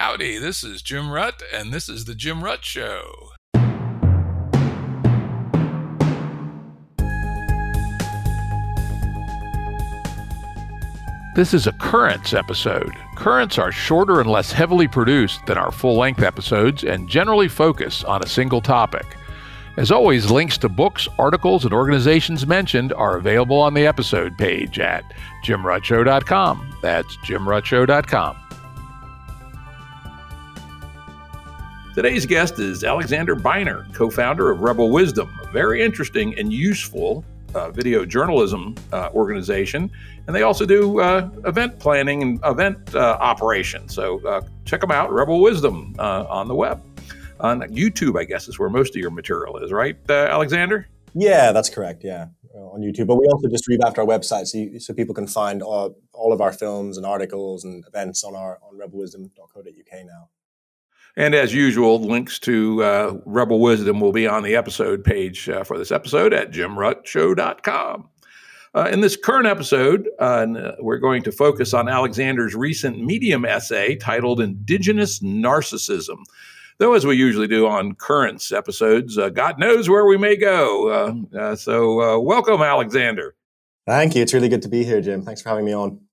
Howdy, this is Jim Rutt, and this is The Jim Rutt Show. This is a Currents episode. Currents are shorter and less heavily produced than our full length episodes and generally focus on a single topic. As always, links to books, articles, and organizations mentioned are available on the episode page at jimruttshow.com. That's jimruttshow.com. Today's guest is Alexander Beiner, co founder of Rebel Wisdom, a very interesting and useful uh, video journalism uh, organization, and they also do uh, event planning and event uh, operations. So uh, check them out, Rebel Wisdom, uh, on the web. On YouTube, I guess, is where most of your material is, right, Alexander? Yeah, that's correct. Yeah, on YouTube. But we also just revamped our website so, you, so people can find all, all of our films and articles and events on our on rebelwisdom.co.uk now. And as usual, links to uh, Rebel Wisdom will be on the episode page uh, for this episode at jimruttshow.com. Uh, in this current episode, uh, we're going to focus on Alexander's recent Medium essay titled Indigenous Narcissism. Though, as we usually do on Currents episodes, uh, God knows where we may go. Uh, so, welcome, Alexander. Thank you. It's really good to be here, Jim. Thanks for having me on.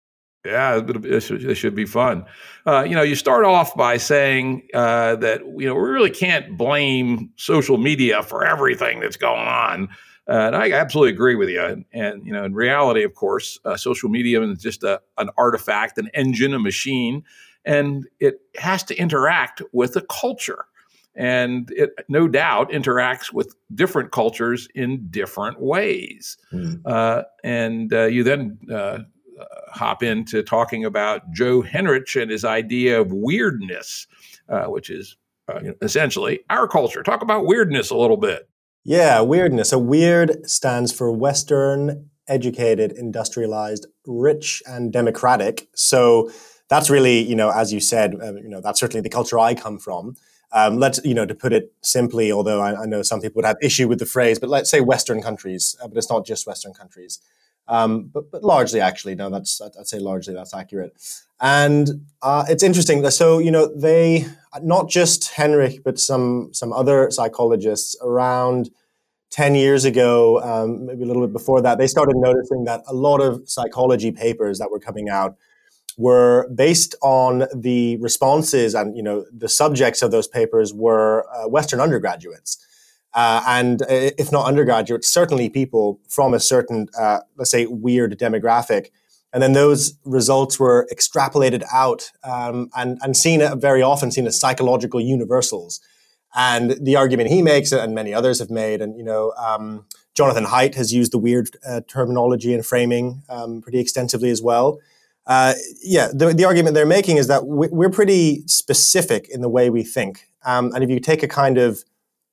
Yeah, it should, it should be fun. Uh, you know, you start off by saying uh, that you know we really can't blame social media for everything that's going on, uh, and I absolutely agree with you. And, and you know, in reality, of course, uh, social media is just a, an artifact, an engine, a machine, and it has to interact with a culture, and it no doubt interacts with different cultures in different ways. Mm. and uh, you then uh, hop into talking about Joe Henrich and his idea of weirdness, uh, which is uh, essentially our culture. Talk about weirdness a little bit. Yeah, weirdness. So weird stands for Western, educated, industrialized, rich, and democratic. So that's really, you know, as you said, uh, you know, that's certainly the culture I come from. Um, let's, you know, to put it simply, although I, I, know some people would have issue with the phrase, but let's say Western countries, uh, but it's not just Western countries. Um, but, but largely, actually, no, that's I'd say largely that's accurate. And uh, it's interesting. So you know, they not just Henrich, but some some other psychologists around ten years ago, um, maybe a little bit before that, they started noticing that a lot of psychology papers that were coming out were based on the responses and you know the subjects of those papers were uh, Western undergraduates. Uh, and uh, if not undergraduates, certainly people from a certain, uh, let's say, weird demographic. And then those results were extrapolated out um, and, and seen very often seen as psychological universals. And the argument he makes, and many others have made, and you know, um, Jonathan Haidt has used the weird uh, terminology and framing um, pretty extensively as well. Uh, yeah, the, the, argument they're making is that we're pretty specific in the way we think. Um, and if you take a kind of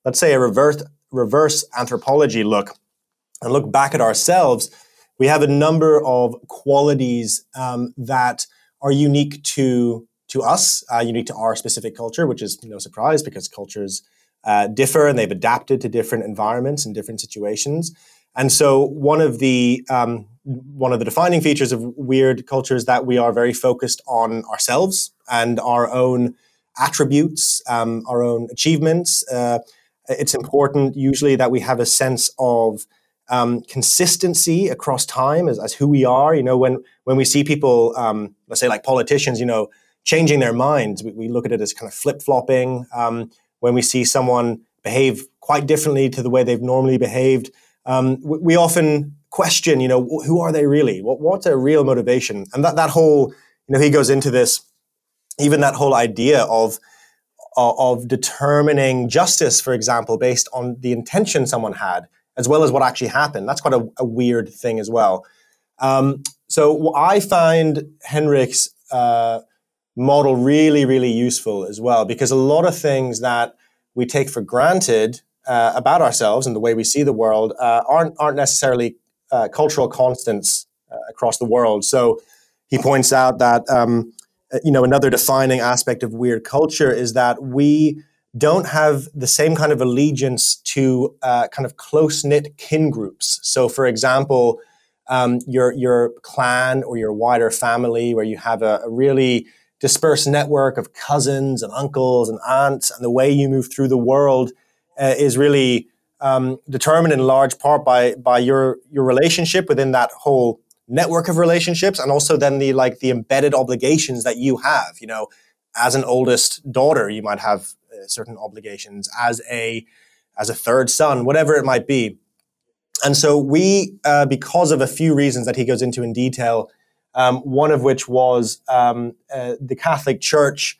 let's say a reverse reverse anthropology look and look back at ourselves, we have a number of qualities um, that are unique to to us, uh, unique to our specific culture, which is no surprise because cultures uh, differ and they've adapted to different environments and different situations. And so, one of the um, one of the defining features of weird culture is that we are very focused on ourselves and our own attributes, um, our own achievements. Uh, it's important usually that we have a sense of um, consistency across time as, as, who we are. You know, when when we see people, um, let's say like politicians, you know, changing their minds, we, we look at it as kind of flip flopping. Um, when we see someone behave quite differently to the way they've normally behaved, um, we, we, often question, you know, who are they really? What, what's their real motivation? And that that whole, you know, he goes into this, even that whole idea of of determining justice, for example, based on the intention someone had, as well as what actually happened. That's quite a, a weird thing as well. Um, so I find Henrich's uh, model really, really useful as well, because a lot of things that we take for granted uh, about ourselves and the way we see the world uh, aren't aren't necessarily uh, cultural constants uh, across the world. So he points out that um, you know, another defining aspect of weird culture is that we don't have the same kind of allegiance to uh, kind of close knit kin groups. So, for example, um, your your clan or your wider family, where you have a, a, really dispersed network of cousins and uncles and aunts, and the way you move through the world uh, is really um, determined in large part by by your your relationship within that whole network of relationships, and also then the like the embedded obligations that you have. You know, as an oldest daughter, you might have uh, certain obligations. As a as a third son, whatever it might be. And so we, uh, because of a few reasons that he goes into in detail, um, one of which was um, uh, the Catholic Church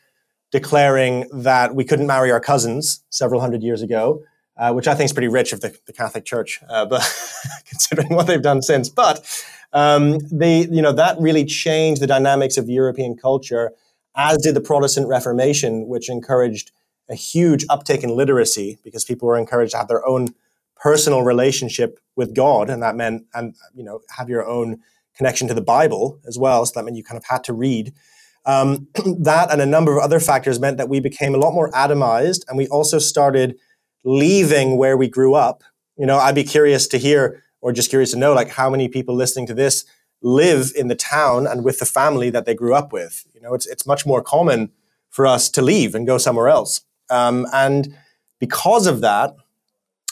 declaring that we couldn't marry our cousins several hundred years ago, uh, which I think is pretty rich of the, the Catholic Church, uh, but considering what they've done since. But um, they, you know, that really changed the dynamics of European culture, as did the Protestant Reformation, which encouraged a huge uptake in literacy because people were encouraged to have their own personal relationship with God, and that meant and you know have your own connection to the Bible as well. So that meant you kind of had to read. Um, that and a number of other factors meant that we became a lot more atomized, and we also started leaving where we grew up. You know, I'd be curious to hear, or just curious to know, like how many people listening to this live in the town and with the family that they grew up with. You know, it's it's much more common for us to leave and go somewhere else. Um, and because of that,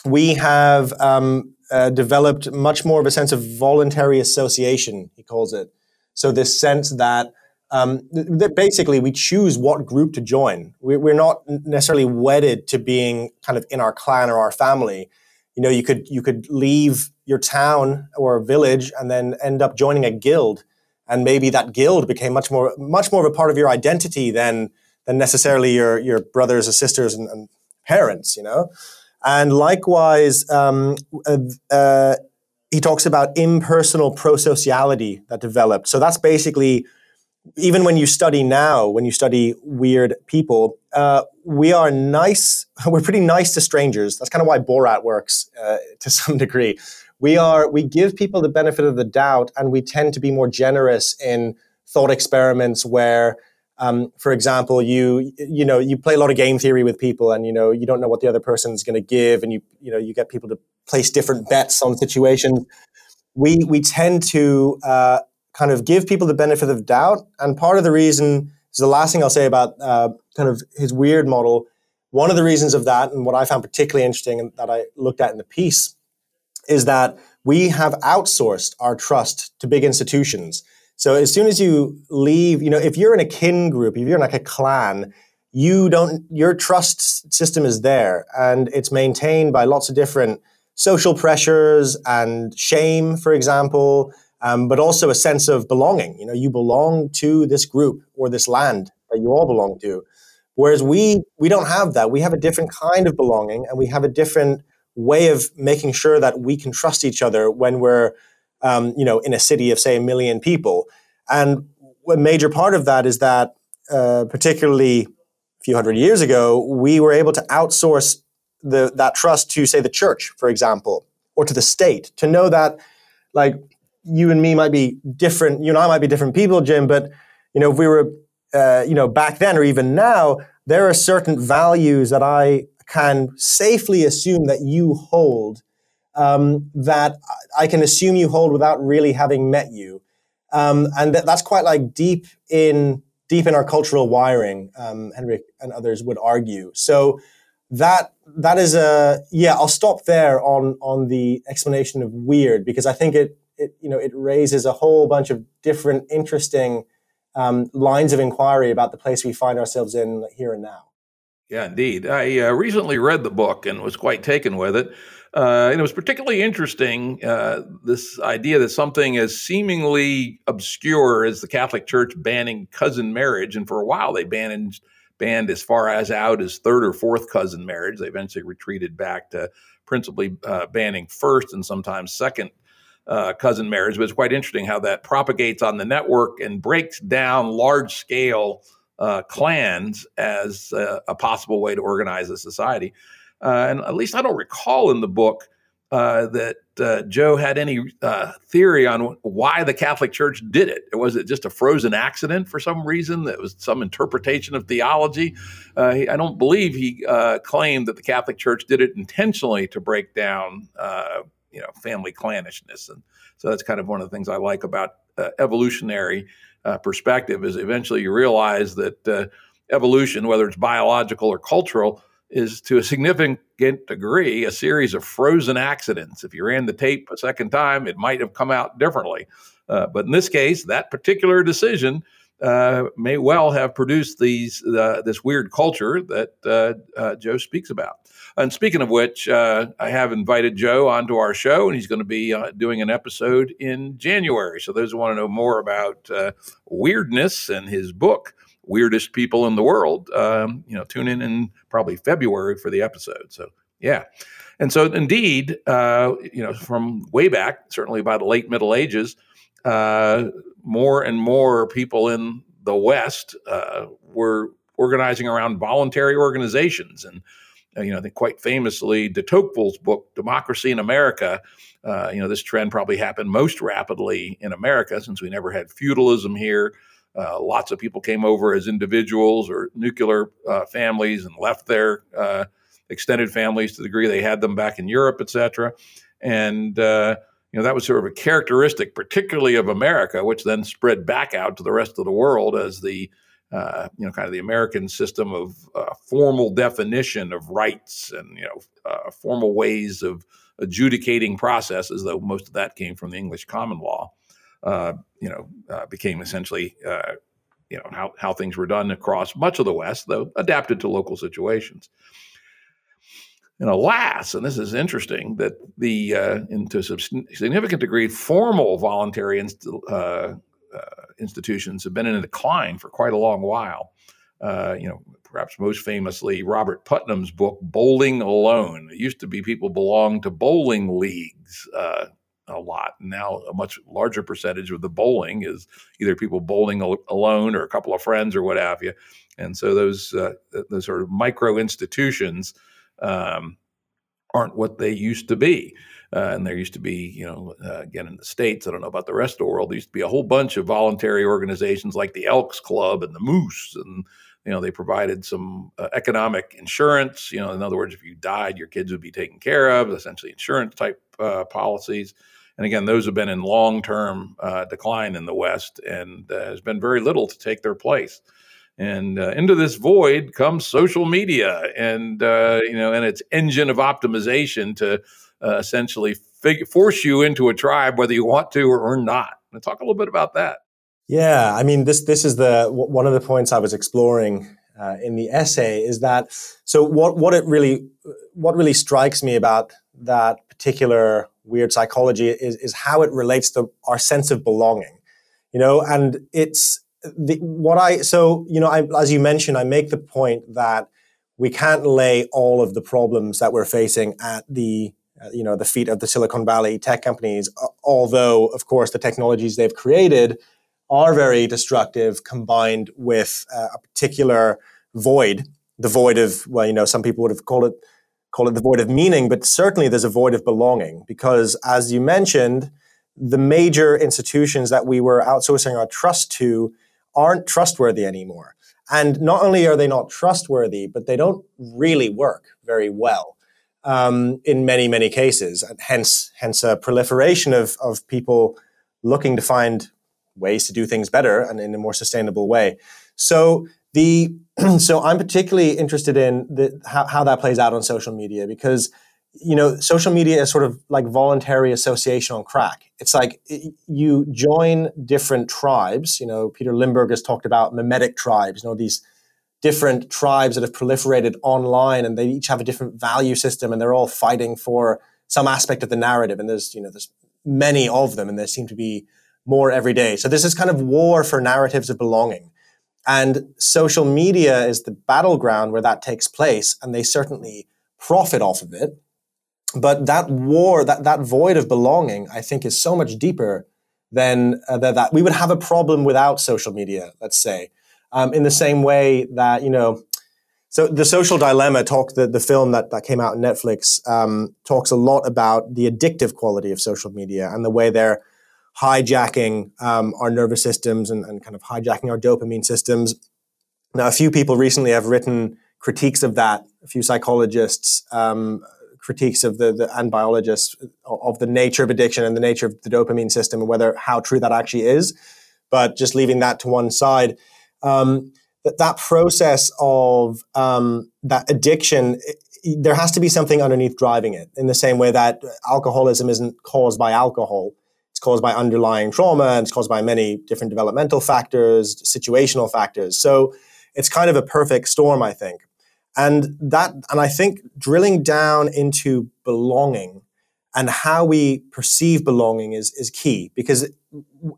we have um, uh, developed much more of a sense of voluntary association, he calls it. So, this sense that, um, that basically we choose what group to join. We're not necessarily wedded to being kind of in our clan or our family. You know, you could you could leave your town or village and then end up joining a guild, and maybe that guild became much more much more of a part of your identity than than necessarily your your brothers or sisters and, and parents. You know, and likewise, um, uh, uh, he talks about impersonal prosociality that developed. So that's basically even when you study now, when you study weird people, uh, we are nice. We're pretty nice to strangers. That's kind of why Borat works uh, to some degree. We are we give people the benefit of the doubt, and we tend to be more generous in thought experiments where um, for example, you you know you play a lot of game theory with people, and you know you don't know what the other person's going to give, and you you know you get people to place different bets on situations. We we tend to uh, kind of give people the benefit of doubt, and part of the reason is the last thing I'll say about uh, kind of his weird model. One of the reasons of that, and what I found particularly interesting, and that I looked at in the piece, is that we have outsourced our trust to big institutions. So as soon as you leave, you know, if you're in a kin group, if you're in like a clan, you don't, your trust system is there and it's maintained by lots of different social pressures and shame, for example, um, but also a sense of belonging. You know, you belong to this group or this land that you all belong to. Whereas we we don't have that. We have a different kind of belonging, and we have a different way of making sure that we can trust each other when we're um, you know, in a city of say a million people. And a major part of that is that, uh, particularly a few hundred years ago, we were able to outsource the, that trust to say the church, for example, or to the state, to know that, like, you and me might be different. You and I might be different people, Jim. But you know, if we were, uh, you know, back then or even now, there are certain values that I can safely assume that you hold um, that I can assume you hold without really having met you. Um, and th- that's quite like deep in deep in our cultural wiring. Um, Henrich and others would argue. So that that is a yeah. I'll stop there on on the explanation of weird because I think it it you know it raises a whole bunch of different interesting um, lines of inquiry about the place we find ourselves in here and now. Yeah, indeed. I uh, recently read the book and was quite taken with it. Uh, and it was particularly interesting uh, this idea that something as seemingly obscure as the Catholic Church banning cousin marriage, and for a while they banned banned as far as out as third or fourth cousin marriage. They eventually retreated back to principally uh, banning first and sometimes second uh, cousin marriage. But it's quite interesting how that propagates on the network and breaks down large scale uh, clans as a possible way to organize a society. Uh, and at least I don't recall in the book uh, that uh, Joe had any uh, theory on why the Catholic Church did it. Was it just a frozen accident for some reason? That was some interpretation of theology. Uh, he, I don't believe he uh, claimed that the Catholic Church did it intentionally to break down, you know, family clannishness. And so that's kind of one of the things I like about evolutionary uh, perspective is eventually you realize that uh, evolution, whether it's biological or cultural, is to a significant degree a series of frozen accidents. If you ran the tape a second time, it might have come out differently. Uh, but in this case, that particular decision uh, may well have produced these uh, this weird culture that uh, uh, Joe speaks about. And speaking of which, uh, I have invited Joe onto our show, and he's going to be doing an episode in January. So those who want to know more about weirdness and his book, weirdest people in the world, um, you know, tune in in probably February for the episode. So, yeah. And so, indeed, uh, you know, from way back, certainly by the late Middle Ages, uh, more and more people in the West uh, were organizing around voluntary organizations. And, uh, you know, I think quite famously, de Tocqueville's book, Democracy in America, uh, you know, this trend probably happened most rapidly in America since we never had feudalism here. Uh, lots of people came over as individuals or nuclear uh, families and left their uh, extended families to the degree they had them back in Europe, et cetera. And uh, you know that was sort of a characteristic, particularly of America, which then spread back out to the rest of the world as the uh, you know kind of the American system of uh, formal definition of rights and you know formal ways of adjudicating processes, though most of that came from the English common law uh, you know, uh, became essentially, uh, you know, how, how things were done across much of the West, though adapted to local situations. And alas, and this is interesting, that the uh, into a significant degree, formal voluntary inst- uh, uh, institutions have been in a decline for quite a long while. you know, perhaps most famously, Robert Putnam's book, Bowling Alone. It used to be people belonged to bowling leagues, uh, a lot. Now, a much larger percentage of the bowling is either people bowling al- alone or a couple of friends or what have you. And so those uh, those sort of micro institutions um, aren't what they used to be. Uh, and there used to be, you know, uh, again in the states. I don't know about the rest of the world. There used to be a whole bunch of voluntary organizations like the Elks Club and the Moose, and you know they provided some uh, economic insurance. You know, in other words, if you died, your kids would be taken care of. Essentially, insurance type uh, policies. And again, those have been in long term uh, decline in the West, and uh, has been very little to take their place. And uh, into this void comes social media, and uh, you know, and its engine of optimization to uh, essentially fig- force you into a tribe, whether you want to or, not. And talk a little bit about that. Yeah, I mean, this this is the one of the points I was exploring uh, in the essay is that so what what it really what really strikes me about that particular weird psychology is, is how it relates to our sense of belonging you know and it's the, what i so you know I, as you mentioned i make the point that we can't lay all of the problems that we're facing at the you know the feet of the silicon valley tech companies although of course the technologies they've created are very destructive combined with uh, a particular void the void of well you know some people would have called it call it the void of meaning, but certainly there's a void of belonging because, as you mentioned, the major institutions that we were outsourcing our trust to aren't trustworthy anymore. And not only are they not trustworthy, but they don't really work very well um, in many, many cases. And hence, hence a proliferation of, of people looking to find ways to do things better and in a more sustainable way. So the so I'm particularly interested in the, how, how that plays out on social media because you know social media is sort of like voluntary association on crack. It's like you join different tribes. You know, Peter Limberg has talked about memetic tribes. You know, these different tribes that have proliferated online, and they each have a different value system, and they're all fighting for some aspect of the narrative. And there's you know there's many of them, and there seem to be more every day. So this is kind of war for narratives of belonging. And social media is the battleground where that takes place, and they certainly profit off of it. But that war, that, that void of belonging, I think is so much deeper than uh, that. We would have a problem without social media, let's say. Um, in the same way that, you know, so the social dilemma talk the, the film that, that came out on Netflix um, talks a lot about the addictive quality of social media and the way they're hijacking um, our nervous systems and, and kind of hijacking our dopamine systems. Now, a few people recently have written critiques of that. A few psychologists, um, critiques of the, the, and biologists of the nature of addiction and the nature of the dopamine system and whether how true that actually is. But just leaving that to one side, um, that that process of um, that addiction, there has to be something underneath driving it. In the same way that alcoholism isn't caused by alcohol, it's caused by underlying trauma, and it's caused by many different developmental factors, situational factors. So it's kind of a perfect storm, I think. And that, and I think drilling down into belonging and how we perceive belonging is is key because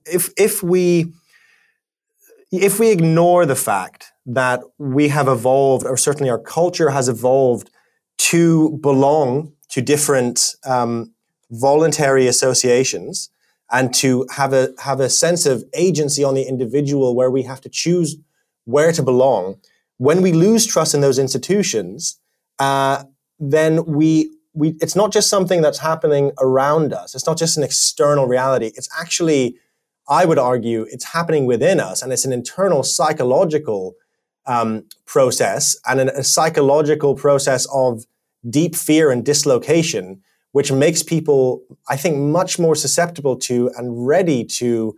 if if we if we ignore the fact that we have evolved, or certainly our culture has evolved to belong to different um, voluntary associations and to have a have a sense of agency on the individual where we have to choose where to belong. When we lose trust in those institutions, uh, then we we it's not just something that's happening around us. It's not just an external reality. It's actually, I would argue, it's happening within us, and it's an internal psychological um, process and an, a psychological process of deep fear and dislocation, which makes people, I think, much more susceptible to and ready to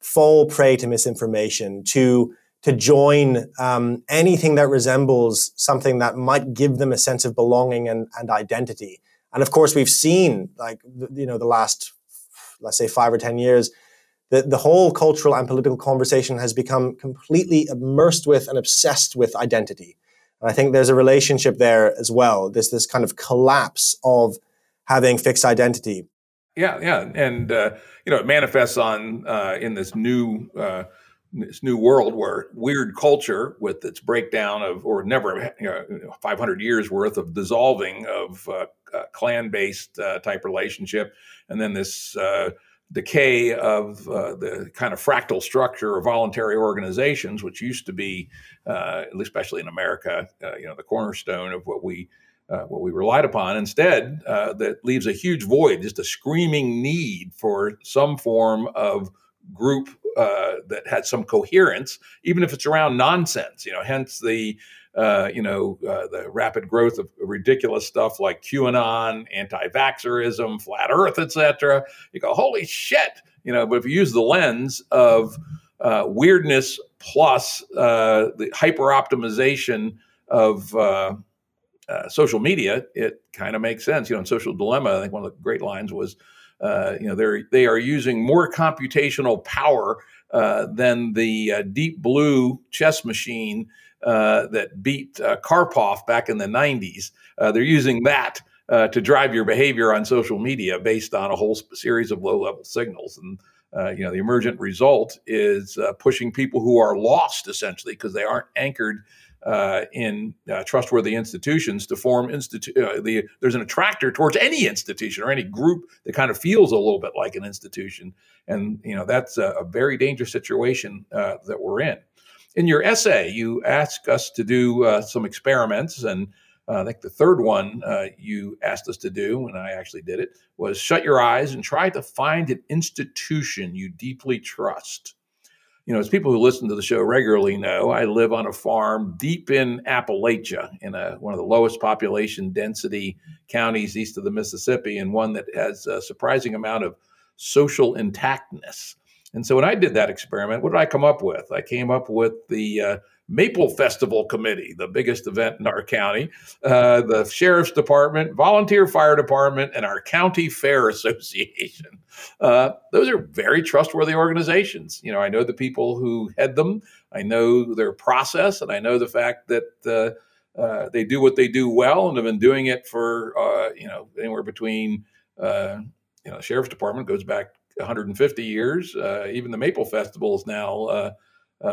fall prey to misinformation, to to join um, anything that resembles something that might give them a sense of belonging and, and identity. And of course, we've seen, like, you know, the last, let's say, five or 10 years, that the whole cultural and political conversation has become completely immersed with and obsessed with identity. And I think there's a relationship there as well. This this kind of collapse of having fixed identity. Yeah, yeah, and uh, you know it manifests on uh, in this new uh, this new world where weird culture with its breakdown of or never you know, 500 years worth of dissolving of uh, uh, clan based uh, type relationship and then this decay of uh, the kind of fractal structure of voluntary organizations which used to be uh, especially in america you know the cornerstone of what we what we relied upon instead that leaves a huge void just a screaming need for some form of group uh, that had some coherence, even if it's around nonsense. You know, hence the uh, you know uh, the rapid growth of ridiculous stuff like QAnon, anti-vaxxerism, flat Earth, etc. You go, holy shit! You know, but if you use the lens of uh, weirdness plus uh, the hyper optimization of uh, social media, it kind of makes sense. You know, in Social Dilemma, I think one of the great lines was you know, they're they are using more computational power than the Deep Blue chess machine uh, that beat uh, Karpov back in the '90s. they're using that to drive your behavior on social media based on a whole series of low-level signals and. you know, the emergent result is pushing people who are lost essentially because they aren't anchored uh, in uh, trustworthy institutions to form institute. Uh, the there's an attractor towards any institution or any group that kind of feels a little bit like an institution, and you know that's a, a very dangerous situation uh, that we're in. In your essay, you ask us to do uh, some experiments, and uh, I think the third one you asked us to do, and I actually did it, was shut your eyes and try to find an institution you deeply trust you know, as people who listen to the show regularly know, I live on a farm deep in Appalachia, in a, one of the lowest population density counties east of the Mississippi, and one that has a surprising amount of social intactness. And so when I did that experiment, what did I come up with? I came up with the uh, Maple Festival Committee, the biggest event in our county, uh, the Sheriff's Department, Volunteer Fire Department, and our County Fair Association. Uh, those are very trustworthy organizations. You know, I know the people who head them, I know their process, and I know the fact that uh, uh they do what they do well and have been doing it for, uh, you know, anywhere between, you know, the Sheriff's Department goes back 150 years. even the Maple Festival is now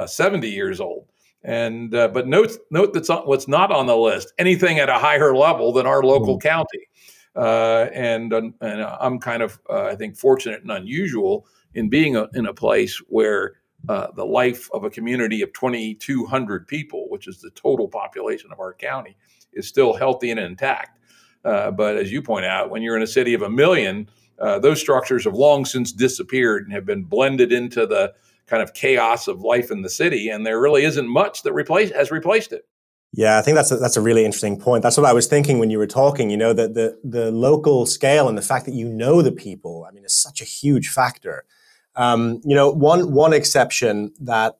70 years old. And uh, but note note that's what's not on the list. Anything at a higher level than our local mm-hmm. county, uh, and and I'm kind of uh, I think fortunate and unusual in being a, in a place where uh, the life of a community of 2,200 people, which is the total population of our county, is still healthy and intact. Uh, but as you point out, when you're in a city of a million, uh, those structures have long since disappeared and have been blended into the kind of chaos of life in the city, and there really isn't much that replace has replaced it. Yeah, I think that's a, that's a really interesting point. That's what I was thinking when you were talking. You know, that the the local scale and the fact that you know the people, I mean, is such a huge factor. Um, you know, one one exception that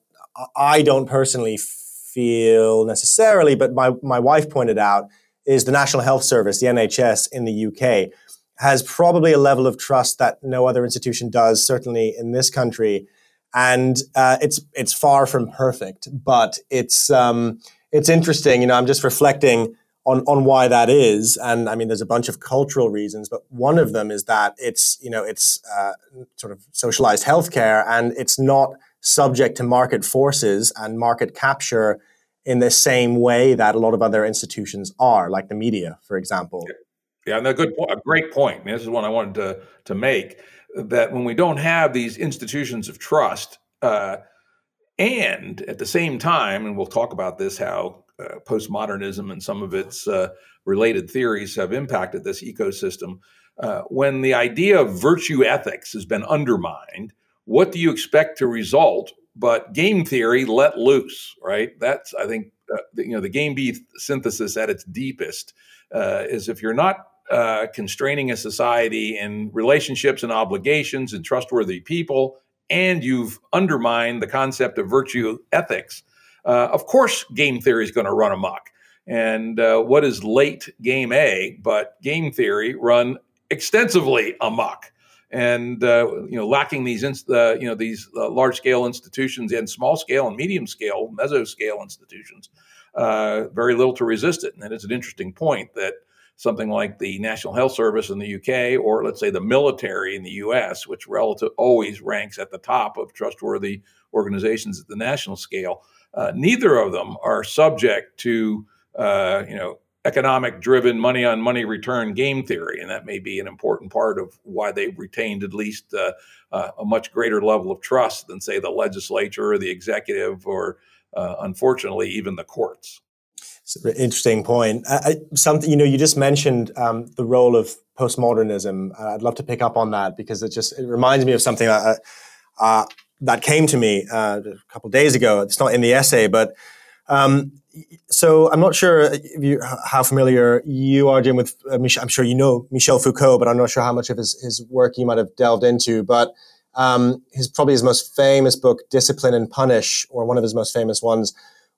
I don't personally feel necessarily, but my my wife pointed out is the National Health Service, the NHS in the UK, has probably a level of trust that no other institution does, certainly in this country. And uh, it's it's far from perfect, but it's um, it's interesting. You know, I'm just reflecting on on why that is, and I mean, there's a bunch of cultural reasons, but one of them is that it's you know it's uh, sort of socialized healthcare, and it's not subject to market forces and market capture in the same way that a lot of other institutions are, like the media, for example. Yeah, and a good, a great point. this is one I wanted to to make that when we don't have these institutions of trust, uh, and at the same time, and we'll talk about this, how uh, postmodernism and some of its uh, related theories have impacted this ecosystem. Uh, when the idea of virtue ethics has been undermined, what do you expect to result? But game theory let loose, right? That's I think uh, you know the game B synthesis at its deepest uh, is if you're not uh, constraining a society in relationships and obligations and trustworthy people, and you've undermined the concept of virtue ethics. Uh, of course, game theory is going to run amok. And uh, what is late game A, but game theory run extensively amok and uh, you know lacking these uh, you know these uh, large scale institutions and small scale and medium scale mesoscale institutions uh, very little to resist it and it's an interesting point that something like the National Health Service in the UK or let's say the military in the US which relative always ranks at the top of trustworthy organizations at the national scale uh, neither of them are subject to uh, you know economic driven money on money return game theory. And that may be an important part of why they've retained at least uh, uh, a much greater level of trust than, say, the legislature or the executive or, uh, unfortunately, even the courts. Interesting point. I, something, you know, you just mentioned um, the role of postmodernism. I'd love to pick up on that because it just it reminds me of something uh, uh, that came to me uh, a couple days ago. It's not in the essay, but um, so I'm not sure you, how familiar you are, Jim, with uh, Mich- I'm sure you know Michel Foucault, but I'm not sure how much of his, his work you might have delved into. But um, his probably his most famous book, Discipline and Punish, or one of his most famous ones.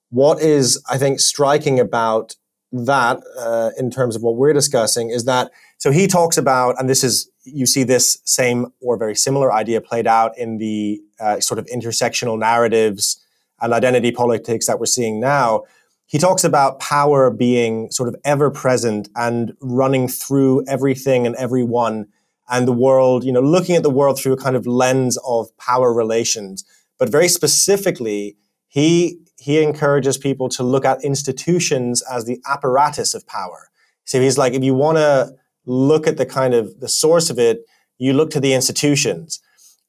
What is I think striking about that uh, in terms of what we're discussing is that so he talks about, and this is you see this same or very similar idea played out in the uh, sort of intersectional narratives and identity politics that we're seeing now he talks about power being sort of ever present and running through everything and everyone and the world, you know, looking at the world through a kind of lens of power relations. But very specifically, he he encourages people to look at institutions as the apparatus of power. So he's like, if you want to look at the kind of the source of it, you look to the institutions.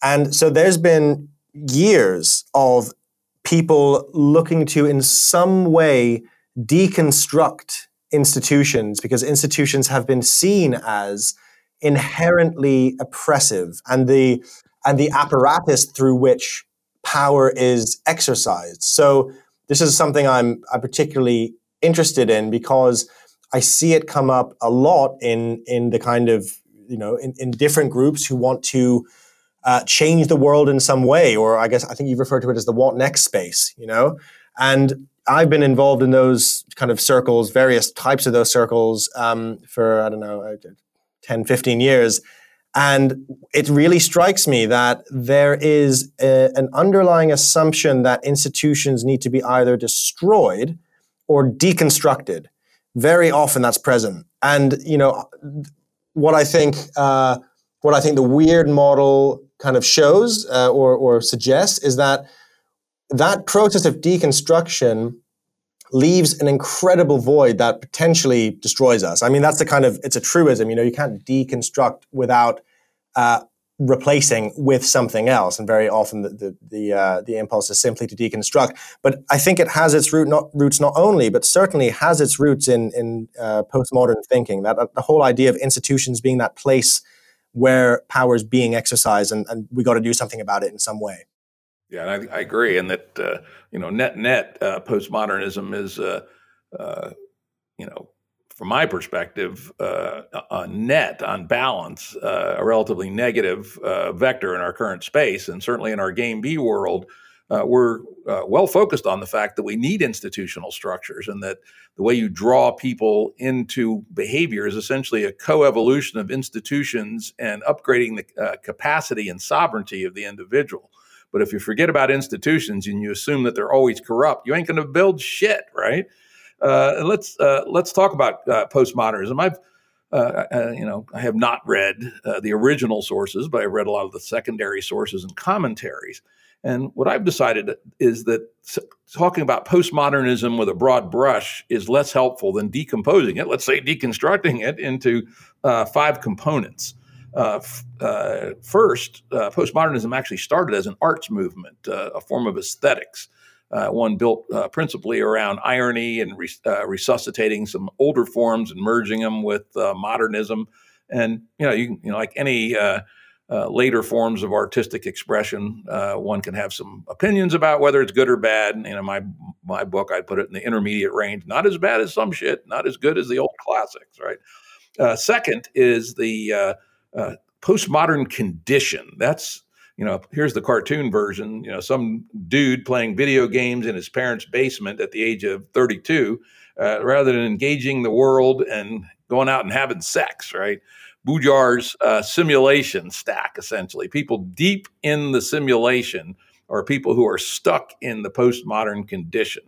And so there's been years of people looking to, in some way, deconstruct institutions because institutions have been seen as inherently oppressive and the and the apparatus through which power is exercised. So this is something I'm I'm particularly interested in because I see it come up a lot in in the kind of you know in, in different groups who want to uh, change the world in some way, or I guess I think you've referred to it as the what next space, you know? And I've been involved in those kind of circles, various types of those circles um, for, I don't know, uh, 10, 15 years. And it really strikes me that there is a, an underlying assumption that institutions need to be either destroyed or deconstructed. Very often that's present. And, you know, what I think, uh, what I think the weird model kind of shows uh, or, or suggests is that that process of deconstruction leaves an incredible void that potentially destroys us. I mean, that's the kind of it's a truism. You know, you can't deconstruct without uh, replacing with something else, and very often the the the, uh, the, impulse is simply to deconstruct. But I think it has its root not roots not only, but certainly has its roots in in uh, postmodern thinking. That the whole idea of institutions being that place where power is being exercised, and, and we got to do something about it in some way. Yeah, I, I, agree, and that uh, you know, net net uh, postmodernism is uh, uh, you know from my perspective, uh, a net, on balance, uh, a relatively negative vector in our current space, and certainly in our game B world. We're well focused on the fact that we need institutional structures and that the way you draw people into behavior is essentially a coevolution of institutions and upgrading the capacity and sovereignty of the individual. But if you forget about institutions and you assume that they're always corrupt, you ain't going to build shit, right? Uh, let's uh, let's talk about uh, postmodernism. I've uh, uh, you know I have not read uh, the original sources, but I've read a lot of the secondary sources and commentaries. And what I've decided is that talking about postmodernism with a broad brush is less helpful than decomposing it. Let's say deconstructing it into five components. F- first, postmodernism actually started as an arts movement, a form of aesthetics uh, one built uh, principally around irony and uh, resuscitating some older forms and merging them with uh, modernism. And you know, you, you know, like any uh, uh, later forms of artistic expression, one can have some opinions about whether it's good or bad. And, know, my my book, I put it in the intermediate range. Not as bad as some shit, not as good as the old classics. Right. second is the postmodern condition. That's you know, here's the cartoon version, you know, some dude playing video games in his parents' basement at the age of 32, uh, rather than engaging the world and going out and having sex, right? Baudrillard's uh, simulation stack, essentially. People deep in the simulation are people who are stuck in the postmodern condition.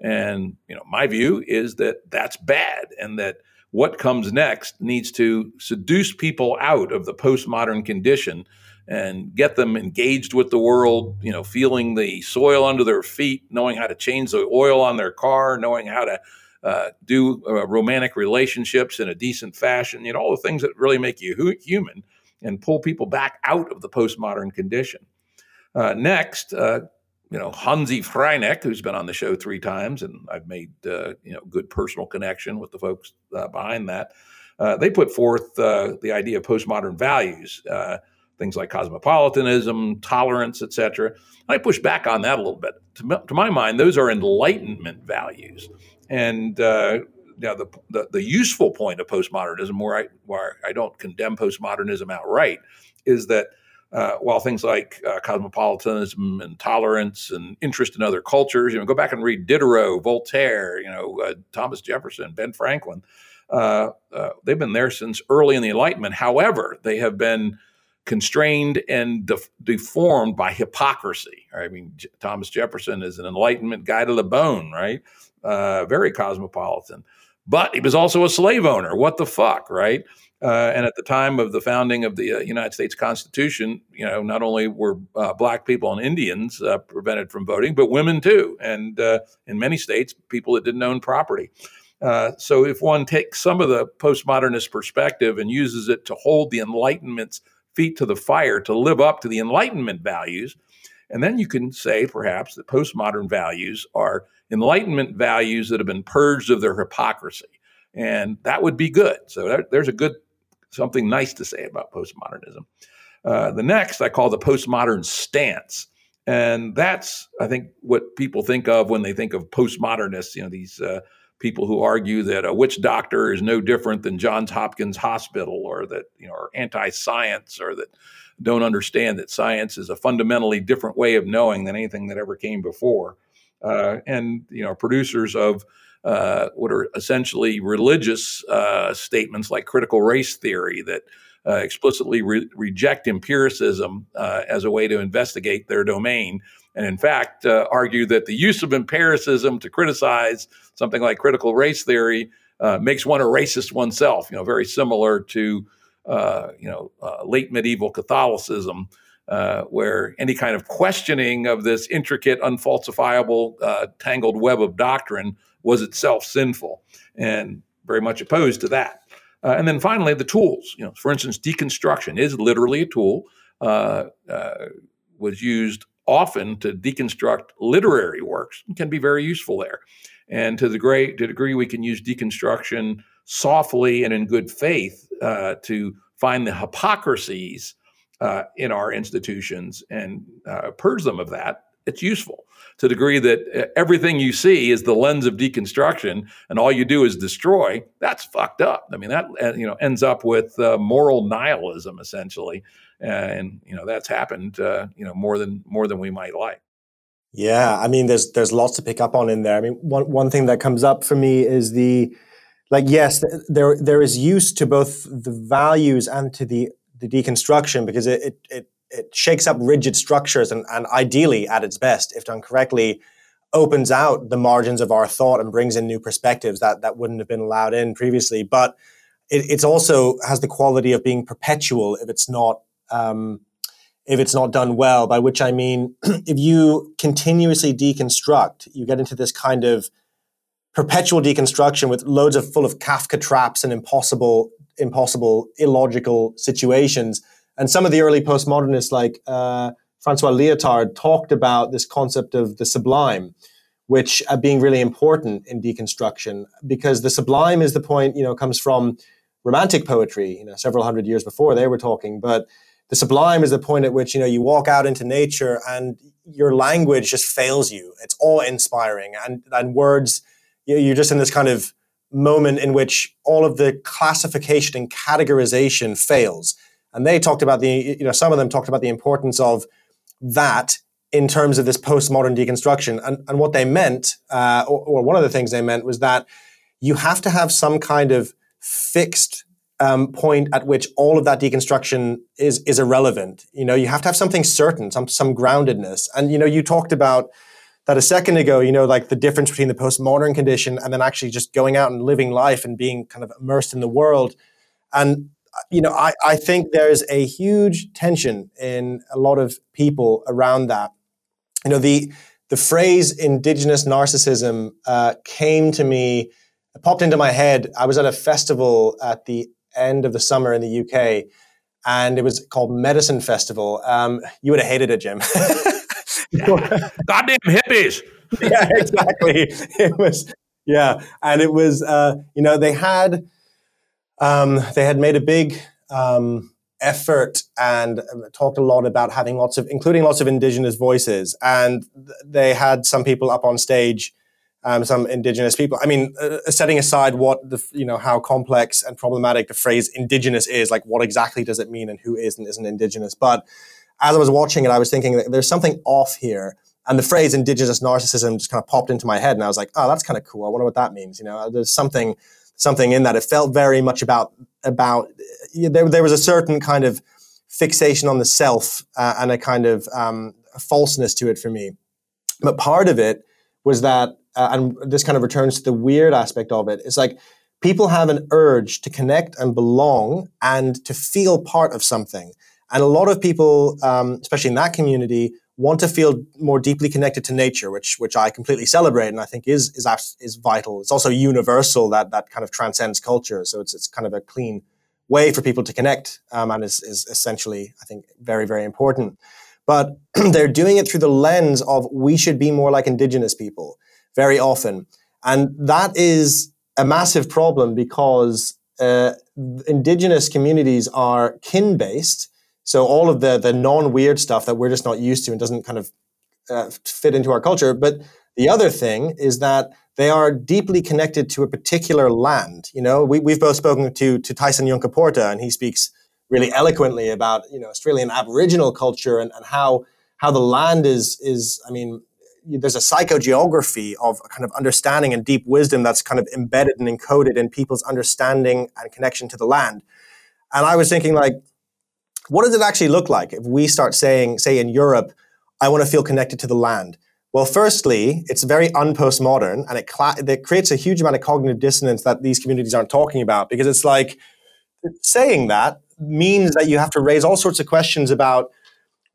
And, you know, my view is that that's bad and that what comes next needs to seduce people out of the postmodern condition and get them engaged with the world, you know, feeling the soil under their feet, knowing how to change the oil on their car, knowing how to uh, do uh, romantic relationships in a decent fashion, you know, all the things that really make you hu- human and pull people back out of the postmodern condition. Uh, next, uh, you know, Hanzi Freinacht, who's been on the show three times, and I've made, uh, you know, good personal connection with the folks uh, behind that. they put forth the idea of postmodern values things like cosmopolitanism, tolerance, etc. I push back on that a little bit. To, to my mind, those are Enlightenment values, and uh, you the, the, the useful point of postmodernism, where I where I don't condemn postmodernism outright, is that uh, while things like uh, cosmopolitanism and tolerance and interest in other cultures, you know, go back and read Diderot, Voltaire, you know, uh, Thomas Jefferson, Ben Franklin. Uh, uh, they've been there since early in the Enlightenment. However, they have been constrained and de- deformed by hypocrisy. I mean, J- Thomas Jefferson is an Enlightenment guy to the bone, right? Very cosmopolitan. But he was also a slave owner. What the fuck, right? Uh, and at the time of the founding of the uh, United States Constitution, you know, not only were uh, black people and Indians uh, prevented from voting, but women too. And uh, in many states, people that didn't own property. Uh, so if one takes some of the postmodernist perspective and uses it to hold the Enlightenment's feet to the fire to live up to the Enlightenment values. And then you can say, perhaps, that postmodern values are Enlightenment values that have been purged of their hypocrisy. And that would be good. So there's a good, something nice to say about postmodernism. Uh, the next I call the postmodern stance. And that's, I think, what people think of when they think of postmodernists, you know, these uh, people who argue that a witch doctor is no different than Johns Hopkins Hospital, or that you know are anti-science, or that don't understand that science is a fundamentally different way of knowing than anything that ever came before. Uh, and you know, producers of uh, what are essentially religious uh, statements like critical race theory that uh, explicitly re- reject empiricism uh, as a way to investigate their domain and in fact uh, argue that the use of empiricism to criticize something like critical race theory uh, makes one a racist oneself. You know, very similar to you know late medieval Catholicism, uh, where any kind of questioning of this intricate, unfalsifiable, uh, tangled web of doctrine was itself sinful, and very much opposed to that. and then finally, the tools. You know, for instance, deconstruction is literally a tool. was used often to deconstruct literary works can be very useful there. And to the great to degree we can use deconstruction softly and in good faith uh, to find the hypocrisies uh, in our institutions and uh, purge them of that, it's useful to the degree that uh, everything you see is the lens of deconstruction and all you do is destroy, that's fucked up. I mean, that uh, you know ends up with uh, moral nihilism essentially, and you know that's happened uh, you know more than more than we might like. Yeah, I mean, there's there's lots to pick up on in there. I mean, one one thing that comes up for me is the like yes, there there is use to both the values and to the the deconstruction because it it, it it shakes up rigid structures and, and ideally at its best if done correctly opens out the margins of our thought and brings in new perspectives that that wouldn't have been allowed in previously. But it also has the quality of being perpetual if it's not um, if it's not done well by which i mean if you continuously deconstruct you get into this kind of perpetual deconstruction with loads of full of kafka traps and impossible impossible illogical situations and some of the early postmodernists, like uh, Francois Lyotard, talked about this concept of the sublime, which uh, being really important in deconstruction, because the sublime is the point, you know, comes from romantic poetry, you know, several hundred years before they were talking, but the sublime is the point at which you know you walk out into nature and your language just fails you. It's awe inspiring, and and words you're just in this kind of moment in which all of the classification and categorization fails. And they talked about the, you know, some of them talked about the importance of that in terms of this postmodern deconstruction. And, and what they meant, uh, or, or, one of the things they meant, was that you have to have some kind of fixed um, point at which all of that deconstruction is is irrelevant. You know, you have to have something certain, some some groundedness. And you know, you talked about that a second ago. You know, like the difference between the postmodern condition and then actually just going out and living life and being kind of immersed in the world. And you know, I, I think there's a huge tension in a lot of people around that. You know, the the phrase indigenous narcissism uh, came to me, popped into my head. I was at a festival at the end of the summer in the UK, and it was called Medicine Festival. Um, you would have hated it, Jim. Goddamn hippies. yeah, exactly. It was, yeah. And it was, uh, you know, they had um, they had made a big um, effort and talked a lot about having lots of, including lots of indigenous voices. And they had some people up on stage, um, some indigenous people. I mean, uh, setting aside what the, you know, how complex and problematic the phrase indigenous is, like what exactly does it mean and who is and isn't indigenous. But as I was watching it, I was thinking that there's something off here. And the phrase indigenous narcissism just kind of popped into my head. And I was like, oh, that's kind of cool. I wonder what that means. You know, there's something something in that. It felt very much about about there. There was a certain kind of fixation on the self uh, and a kind of um, falseness to it for me. But part of it was that, uh, and this kind of returns to the weird aspect of it. It's like people have an urge to connect and belong and to feel part of something. And a lot of people, um, especially in that community, want to feel more deeply connected to nature, which which I completely celebrate and I think is is is vital. It's also universal that that kind of transcends culture. So it's it's kind of a clean way for people to connect um, and is, is essentially I think very very important. But they're doing it through the lens of we should be more like indigenous people very often, and that is a massive problem because uh, indigenous communities are kin based so all of the the non weird stuff that we're just not used to and doesn't kind of uh, fit into our culture. But the other thing is that they are deeply connected to a particular land. You know, we, we've both spoken to to Tyson Yunkaporta, and he speaks really eloquently about you know Australian Aboriginal culture and, and how how the land is is I mean there's a psychogeography of kind of understanding and deep wisdom that's kind of embedded and encoded in people's understanding and connection to the land. And I was thinking like what does it actually look like if we start saying, say in Europe, I want to feel connected to the land? Well, firstly, it's very unpostmodern and it, it creates a huge amount of cognitive dissonance that these communities aren't talking about because it's like saying that means that you have to raise all sorts of questions about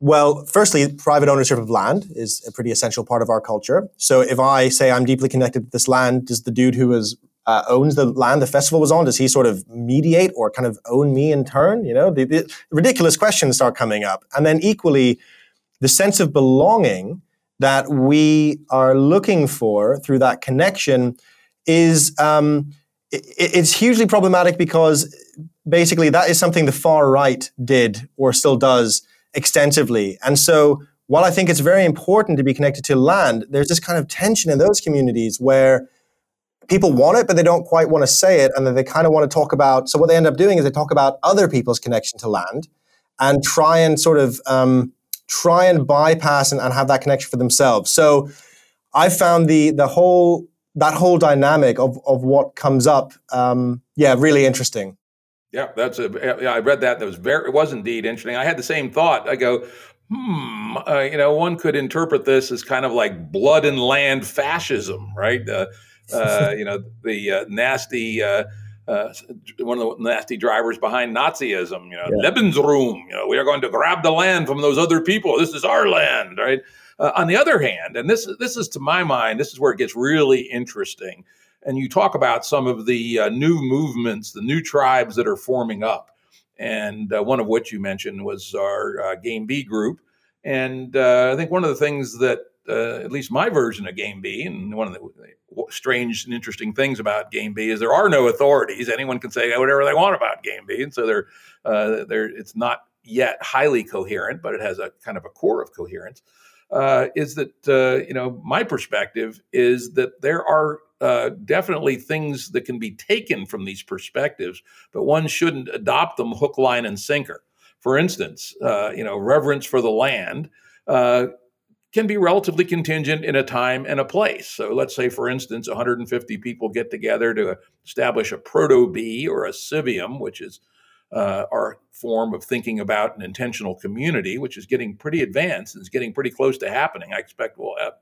well, firstly, private ownership of land is a pretty essential part of our culture. So if I say I'm deeply connected to this land, does the dude who was uh, owns the land the festival was on? Does he sort of mediate or kind of own me in turn? You know, the, the ridiculous questions start coming up. And then equally, the sense of belonging that we are looking for through that connection is um, it, it's hugely problematic because basically that is something the far right did or still does extensively. And so while I think it's very important to be connected to land, there's this kind of tension in those communities where people want it, but they don't quite want to say it. And then they kind of want to talk about. So, what they end up doing is they talk about other people's connection to land and try and sort of um, try and bypass and, and have that connection for themselves. So, I found the the whole that whole dynamic of of what comes up, um, yeah, really interesting. Yeah, that's a. Yeah, I read that. That was very. It was indeed interesting. I had the same thought. I go, hmm. Uh, you know, one could interpret this as kind of like blood and land fascism, right? Uh, you know, the uh, nasty. Uh, uh, one of the nasty drivers behind Nazism, you know, yeah. Lebensraum, you know, we are going to grab the land from those other people. This is our land, right? Uh, on the other hand, and this this is to my mind, this is where it gets really interesting. And you talk about some of the uh, new movements, the new tribes that are forming up, and uh, one of which you mentioned was our uh, Game B group. And uh, I think one of the things that, uh, at least my version of Game B, and one of the strange and interesting things about Game B is there are no authorities. Anyone can say whatever they want about Game B, and so they're, they're it's not yet highly coherent, but it has a kind of a core of coherence uh, is that uh, you know my perspective is that there are uh, definitely things that can be taken from these perspectives, but one shouldn't adopt them hook, line, and sinker. For instance, uh, you know reverence for the land uh, can be relatively contingent in a time and a place. So let's say, for instance, 150 people get together to establish a proto B or a civium, which is uh, our form of thinking about an intentional community, which is getting pretty advanced and is getting pretty close to happening. I expect we'll have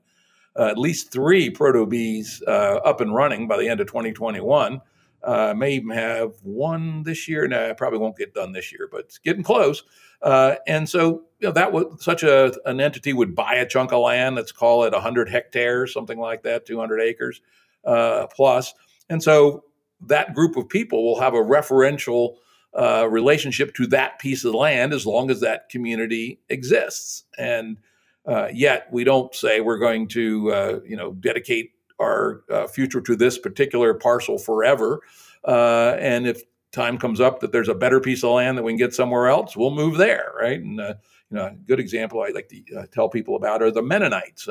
uh, at least three proto Bs uh, up and running by the end of 2021. Uh, may even have one this year. No, I probably won't get done this year, but it's getting close. Uh, and so, you know, that would such a an entity would buy a chunk of land. Let's call it 100 hectares, something like that, 200 acres uh, plus. And so, that group of people will have a referential uh, relationship to that piece of land as long as that community exists. And uh, yet we don't say we're going to, uh, you know, dedicate our uh, future to this particular parcel forever. Uh, and if time comes up that there's a better piece of land that we can get somewhere else, we'll move there, right? And uh, you know, a good example I like to tell people about are the Mennonites.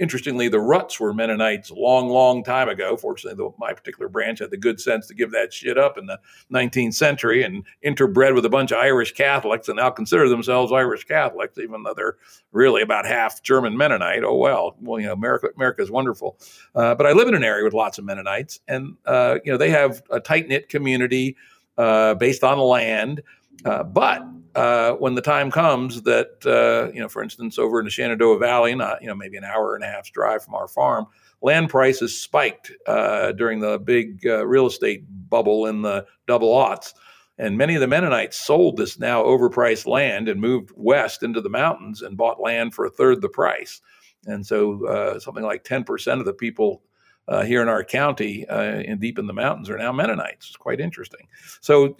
Interestingly, the Rutts were Mennonites a long, long time ago. Fortunately, the, my particular branch had the good sense to give that shit up in the 19th century and interbred with a bunch of Irish Catholics and now consider themselves Irish Catholics, even though they're really about half German Mennonite. Oh, well. Well, you know, America, America is wonderful. Uh, but I live in an area with lots of Mennonites, and, uh, you know, they have a tight knit community uh, based on land. Uh, but uh, when the time comes that, uh, you know, for instance, over in the Shenandoah Valley, not, you know, maybe an hour and a half's drive from our farm, land prices spiked uh, during the big uh, real estate bubble in the double aughts. And many of the Mennonites sold this now overpriced land and moved west into the mountains and bought land for a third the price. And so uh, something like 10% of the people uh, here in our county and deep in the mountains are now Mennonites. It's quite interesting. So,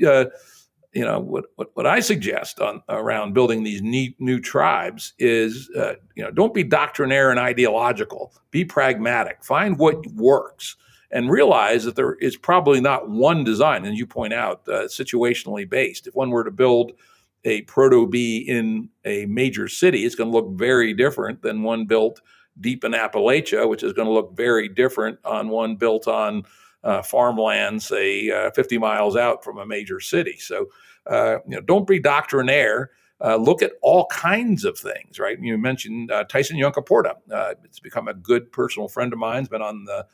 you know what, what, what I suggest on around building these neat new tribes is uh, you know don't be doctrinaire and ideological. Be pragmatic. Find what works and realize that there is probably not one design, and you point out uh, situationally based. If one were to build a proto B in a major city, it's going to look very different than one built deep in Appalachia, which is going to look very different on one built on uh, farmland, say uh, 50 miles out from a major city. So, uh, you know, don't be doctrinaire. Uh, look at all kinds of things, right? You mentioned uh, Tyson Yunkaporta. Uh, it's become a good personal friend of mine. He's been on the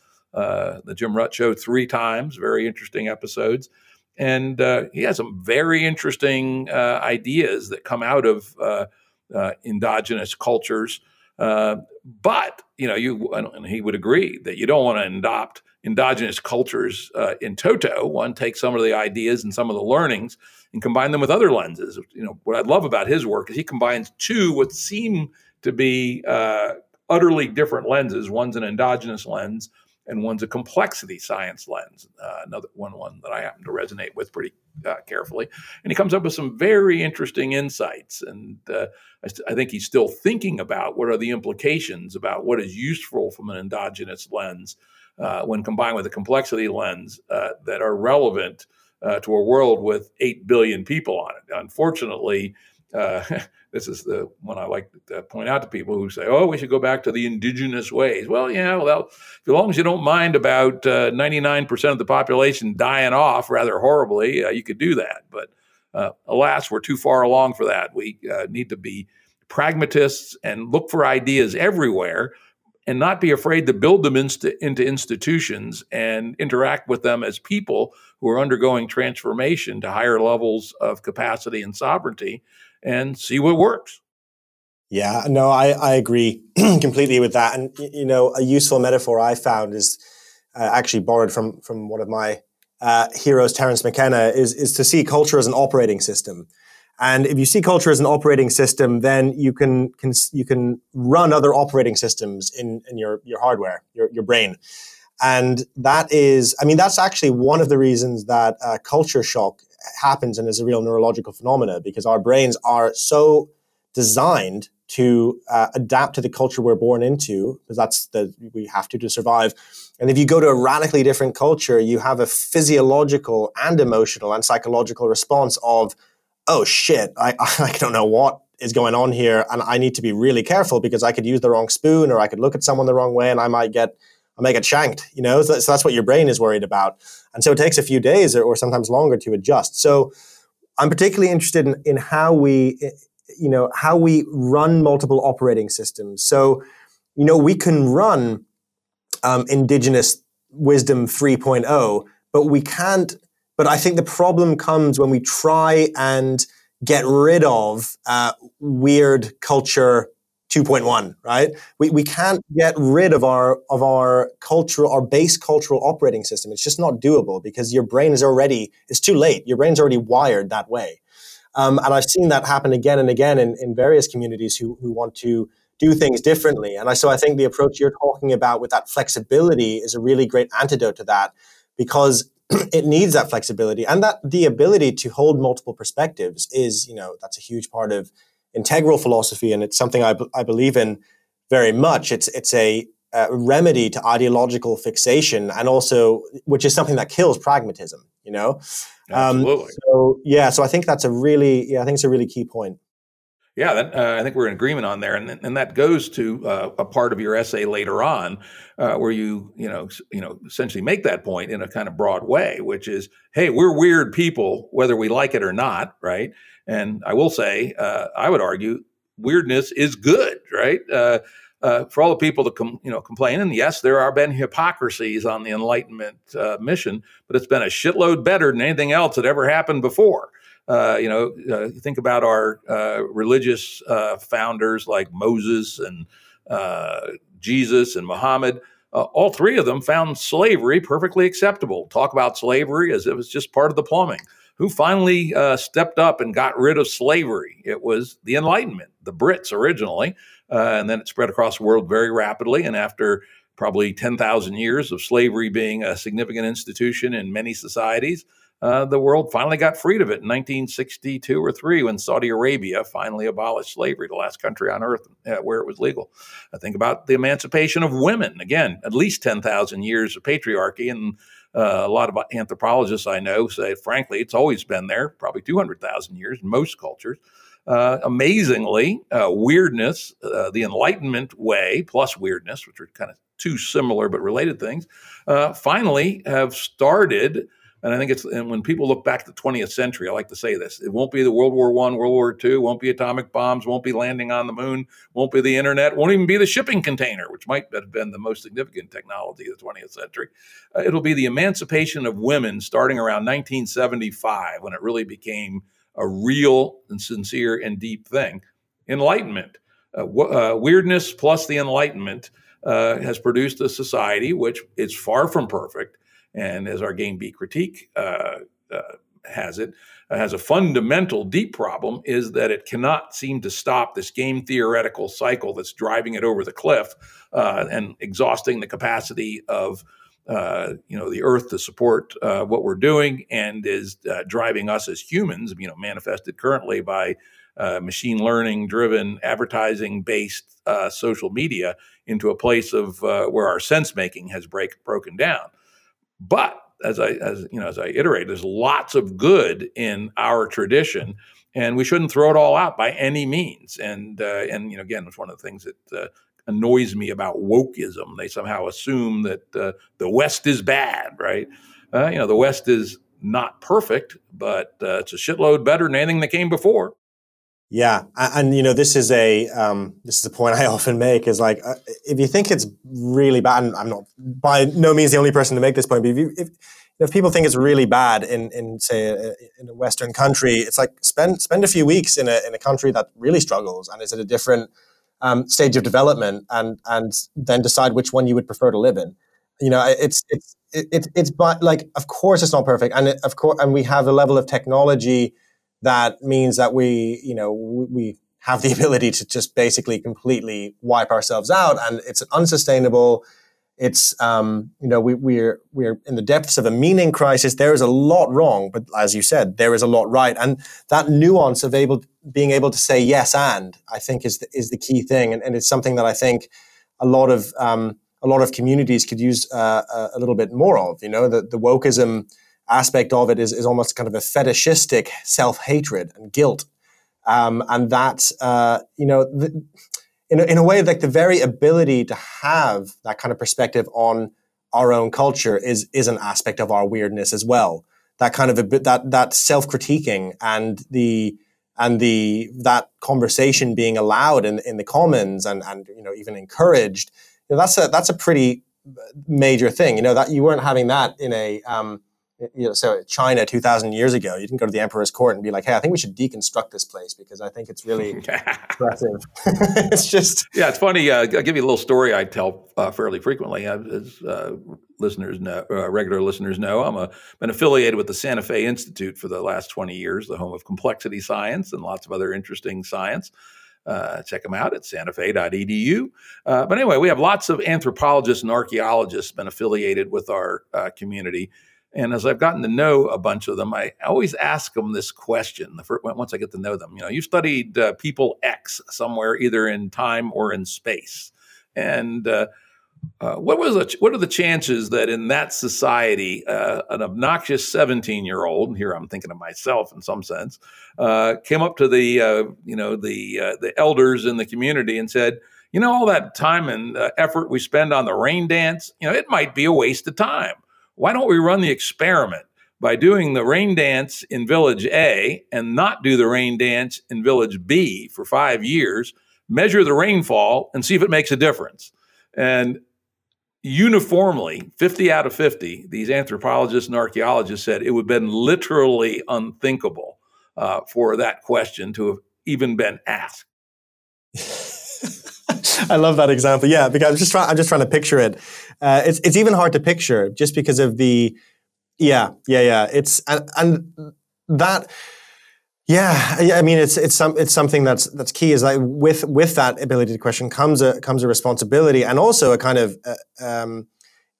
the Jim Rutt show three times. Very interesting episodes, and he has some very interesting ideas that come out of endogenous cultures. but you know, you and he would agree that you don't want to adopt endogenous cultures uh, in toto. One takes some of the ideas and some of the learnings and combine them with other lenses. You know, what I love about his work is he combines two what seem to be uh, utterly different lenses. One's an endogenous lens, and one's a complexity science lens. Uh, another one, one that I happen to resonate with pretty uh, carefully, and he comes up with some very interesting insights. And uh, I, st- I, think he's still thinking about what are the implications about what is useful from an endogenous lens uh, when combined with a complexity lens uh, that are relevant uh, to a world with 8 billion people on it. Unfortunately, uh, this is the one I like to point out to people who say, "Oh, we should go back to the indigenous ways." Well, yeah, well, as long as you don't mind about uh, ninety-nine percent of the population dying off rather horribly, uh, you could do that. But uh, alas, we're too far along for that. We uh, need to be pragmatists and look for ideas everywhere and not be afraid to build them inst- into institutions and interact with them as people who are undergoing transformation to higher levels of capacity and sovereignty and see what works. Yeah, no, I, I agree completely with that. And, you know, a useful metaphor I found is uh, actually borrowed from, from one of my uh, heroes, Terence McKenna, is, is to see culture as an operating system. And if you see culture as an operating system, then you can, can you can run other operating systems in, in your, your hardware, your, your brain. And that is, I mean, that's actually one of the reasons that uh, culture shock happens and is a real neurological phenomena because our brains are so designed to uh, adapt to the culture we're born into because that's the we have to to survive and if you go to a radically different culture you have a physiological and emotional and psychological response of oh shit i, I don't know what is going on here and i need to be really careful because i could use the wrong spoon or i could look at someone the wrong way and i might get i might get shanked you know so that's what your brain is worried about and so it takes a few days or, or sometimes longer to adjust. So I'm particularly interested in, in how we, you know, how we run multiple operating systems. So, you know, we can run um, indigenous wisdom 3.0, but we can't. But I think the problem comes when we try and get rid of uh, weird culture 2.1 right? We, we can't get rid of our of our cultural our base cultural operating system. It's just not doable because your brain is already it's too late. Your brain's already wired that way. Um, and i've seen that happen again and again in, in various communities who, who want to do things differently. And I, so i think the approach you're talking about with that flexibility is a really great antidote to that because it needs that flexibility and that the ability to hold multiple perspectives is you know that's a huge part of integral philosophy, and it's something I, b- I believe in very much. It's it's a, remedy to ideological fixation, and also which is something that kills pragmatism. You know, um, absolutely. Um, so yeah, so I think that's a really yeah, I think it's a really key point. Yeah, that, uh, I think we're in agreement on there, and and that goes to uh, a part of your essay later on, uh, where you you know you know essentially make that point in a kind of broad way, which is, hey, we're weird people, whether we like it or not, right? And I will say, uh, I would argue, weirdness is good, right? Uh, uh, for all the people that com- you know complain, and yes, there are been hypocrisies on the Enlightenment mission, but it's been a shitload better than anything else that ever happened before. Uh, you know, uh, think about our religious founders like Moses and Jesus and Muhammad. all three of them found slavery perfectly acceptable. Talk about slavery as if it was just part of the plumbing who finally uh, stepped up and got rid of slavery. It was the Enlightenment, the Brits originally, uh, and then it spread across the world very rapidly. And after probably 10,000 years of slavery being a significant institution in many societies, uh, the world finally got freed of it in 1962 or three when Saudi Arabia finally abolished slavery, the last country on earth uh, where it was legal. I think about the emancipation of women. Again, at least 10,000 years of patriarchy and uh, a lot of anthropologists I know say, frankly, it's always been there, probably 200,000 years in most cultures. Uh, amazingly, uh, weirdness, uh, the Enlightenment way plus weirdness, which are kind of two similar but related things, finally have started and I think it's and when people look back to the 20th century, I like to say this: it won't be the World War One, World War Two, won't be atomic bombs, won't be landing on the moon, won't be the internet, won't even be the shipping container, which might have been the most significant technology of the 20th century. Uh, it'll be the emancipation of women starting around 1975 when it really became a real and sincere and deep thing. Enlightenment, uh, w- uh, weirdness plus the Enlightenment. Uh, has produced a society which is far from perfect, and as our game B critique uh, uh, has it, uh, has a fundamental deep problem is that it cannot seem to stop this game theoretical cycle that's driving it over the cliff uh, and exhausting the capacity of uh, you know the earth to support uh, what we're doing and is driving us as humans you know manifested currently by machine learning driven advertising based social media into a place of where our sense making has break, broken down but as I as you know as I iterate, there's lots of good in our tradition, and we shouldn't throw it all out by any means. And uh, and you know again, it's one of the things that uh, annoys me about wokeism. They somehow assume that uh, the West is bad, right? Uh, you know, the West is not perfect, but uh, it's a shitload better than anything that came before. Yeah, and you know this is a um, this is a point I often make is like uh, if you think it's really bad, and I'm not by no means the only person to make this point, but if you, if, if people think it's really bad in in say a, in a Western country, it's like spend spend a few weeks in a in a country that really struggles and is at a different um, stage of development, and and then decide which one you would prefer to live in. You know, it's it's it's it's but like of course it's not perfect, and it, of course, and we have a level of technology that means that we, you know, we have the ability to just basically completely wipe ourselves out, and it's unsustainable. It's um, you know we, we're we're in the depths of a meaning crisis. There is a lot wrong, but as you said, there is a lot right, and that nuance of able being able to say yes and I think is the, is the key thing, and, and it's something that I think a lot of um, a lot of communities could use uh, a, a, little bit more of. You know, the, the wokeism aspect of it is, is almost kind of a fetishistic self hatred and guilt. Um, and that, uh, you know, the, in, a, in a way, like the very ability to have that kind of perspective on our own culture is, is an aspect of our weirdness as well. That kind of a that, that self critiquing and the, and the, that conversation being allowed in, in the commons and, and, you know, even encouraged, you know, that's a, that's a pretty major thing. You know, that you weren't having that in a, um, you know, so China 2000 years ago, you didn't go to the emperor's court and be like, hey, I think we should deconstruct this place because I think it's really impressive. it's just. Yeah, it's funny. Uh, I'll give you a little story I tell uh, fairly frequently. Uh, as uh, listeners know, uh, regular listeners know, I'm a, been affiliated with the Santa Fe Institute for the last 20 years, the home of complexity science and lots of other interesting science. Uh, check them out at santafe.edu. Uh, but anyway, we have lots of anthropologists and archaeologists been affiliated with our uh, community. And as I've gotten to know a bunch of them, I always ask them this question. The first, once I get to know them, you know, you studied uh, people X somewhere, either in time or in space, and uh, uh, what was the, what are the chances that in that society, uh, an obnoxious seventeen-year-old, and here I'm thinking of myself in some sense, uh, came up to the uh, you know the the elders in the community and said, you know, all that time and effort we spend on the rain dance, you know, it might be a waste of time why don't we run the experiment by doing the rain dance in village A and not do the rain dance in village B for five years, measure the rainfall and see if it makes a difference. And uniformly, 50 out of 50, these anthropologists and archaeologists said it would have been literally unthinkable uh, for that question to have even been asked. I love that example. Yeah, because I'm just trying. I'm just trying to picture it. Uh, it's it's even hard to picture just because of the. Yeah, yeah, yeah. It's and, and that. Yeah, I mean, it's it's some it's something that's that's key. Is like with with that ability to question comes a comes a responsibility and also a kind of uh, um,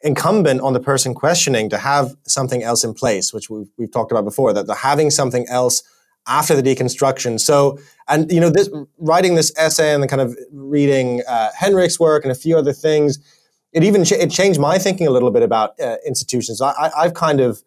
incumbent on the person questioning to have something else in place, which we've we've talked about before. That the having something else after the deconstruction. So, and you know, this writing this essay and then kind of reading uh, Henrich's work and a few other things, it even ch- it changed my thinking a little bit about uh, institutions. I, have kind of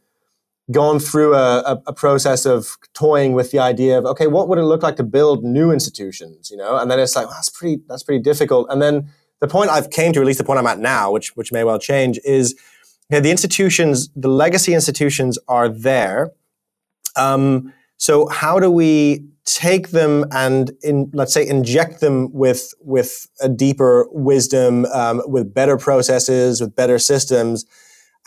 gone through a, a, a, process of toying with the idea of okay, what would it look like to build new institutions? You know, and then it's like well, that's pretty that's pretty difficult. And then the point I've came to, at least the point I'm at now, which which may well change, is okay, the institutions, the legacy institutions are there. Um, so how do we take them and in, let's say inject them with with a deeper wisdom, um, with better processes, with better systems?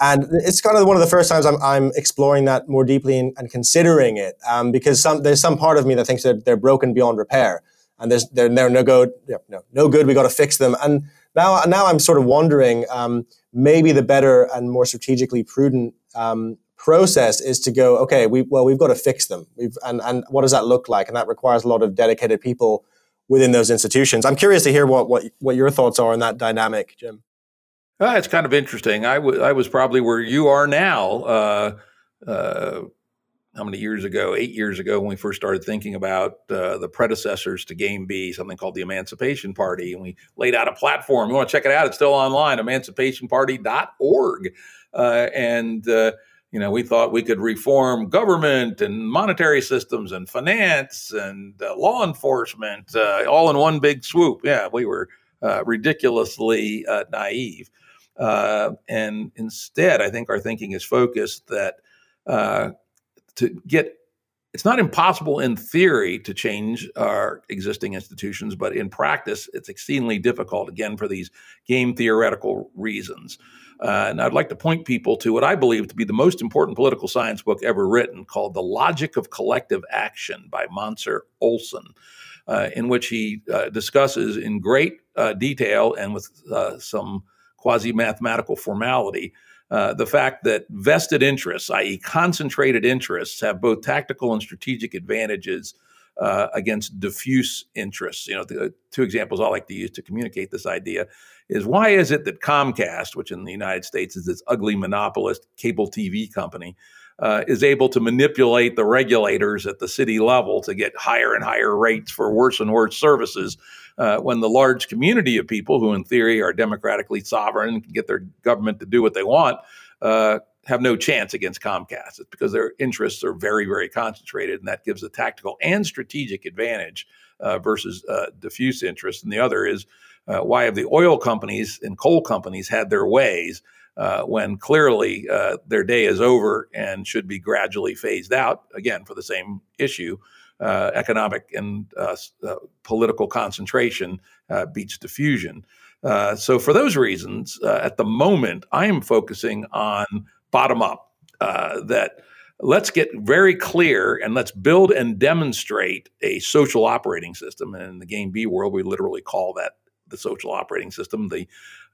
And it's kind of one of the first times I'm, I'm exploring that more deeply and, and considering it um, because some, there's some part of me that thinks that they're broken beyond repair and there's they're, they're no good, no, no good. We got to fix them. And now, now I'm sort of wondering um, maybe the better and more strategically prudent um, process is to go, okay, we well, we've got to fix them. We've and and what does that look like? And that requires a lot of dedicated people within those institutions. I'm curious to hear what what what your thoughts are on that dynamic, Jim. Uh, it's kind of interesting. I, was probably where you are now. Uh, uh, how many years ago? Eight years ago, when we first started thinking about uh, the predecessors to Game B, something called the Emancipation Party, and we laid out a platform. You want to check it out? It's still online, emancipationparty.org. Uh, and uh, you know, we thought we could reform government and monetary systems and finance and uh, law enforcement uh, all in one big swoop. Yeah, we were uh, ridiculously uh, naive. Uh, and instead, I think our thinking is focused that uh, to get it's not impossible in theory to change our existing institutions, but in practice, it's exceedingly difficult, again, for these game theoretical reasons. Uh, and I'd like to point people to what I believe to be the most important political science book ever written called The Logic of Collective Action by Mancur Olson, uh, in which he uh, discusses in great uh, detail and with uh, some quasi mathematical formality uh, the fact that vested interests, i.e., concentrated interests, have both tactical and strategic advantages uh, against diffuse interests. You know, the two examples I like to use to communicate this idea is why is it that Comcast, which in the United States is this ugly monopolist cable TV company, uh, is able to manipulate the regulators at the city level to get higher and higher rates for worse and worse services uh, when the large community of people who, in theory, are democratically sovereign and can get their government to do what they want, uh, have no chance against Comcast. It's because their interests are very, very concentrated, and that gives a tactical and strategic advantage uh, versus uh, diffuse interest. And the other is uh, why have the oil companies and coal companies had their ways? Uh, when clearly uh, their day is over and should be gradually phased out, again, for the same issue uh, economic and uh, uh, political concentration beats diffusion. So, for those reasons, at the moment, I am focusing on bottom up. that let's get very clear and let's build and demonstrate a social operating system. And in the game B world, we literally call that the social operating system. The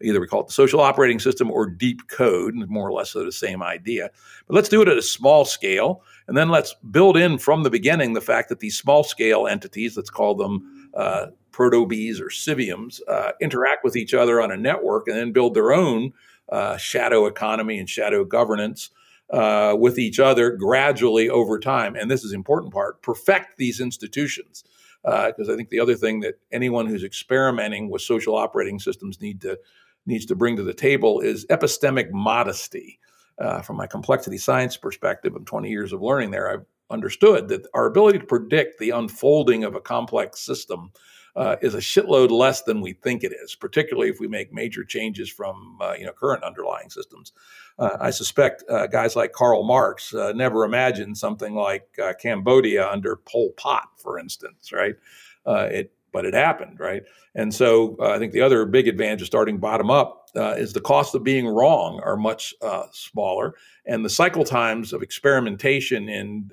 either we call it the social operating system or deep code, more or less the same idea. But let's do it at a small scale, and then let's build in from the beginning the fact that these small scale entities, let's call them uh, proto-Bs or civiums, uh, interact with each other on a network, and then build their own uh, shadow economy and shadow governance. Uh, with each other gradually over time. And this is important part perfect these institutions because uh, I think the other thing that anyone who's experimenting with social operating systems need to needs to bring to the table is epistemic modesty. Uh, from my complexity science perspective of 20 years of learning there, I've understood that our ability to predict the unfolding of a complex system uh, is a shitload less than we think it is, particularly if we make major changes from uh, you know current underlying systems. Uh, I suspect uh, guys like Karl Marx uh, never imagined something like uh, Cambodia under Pol Pot, for instance, right? it, but it happened, right? And so I think the other big advantage of starting bottom up is the cost of being wrong are much smaller, and the cycle times of experimentation in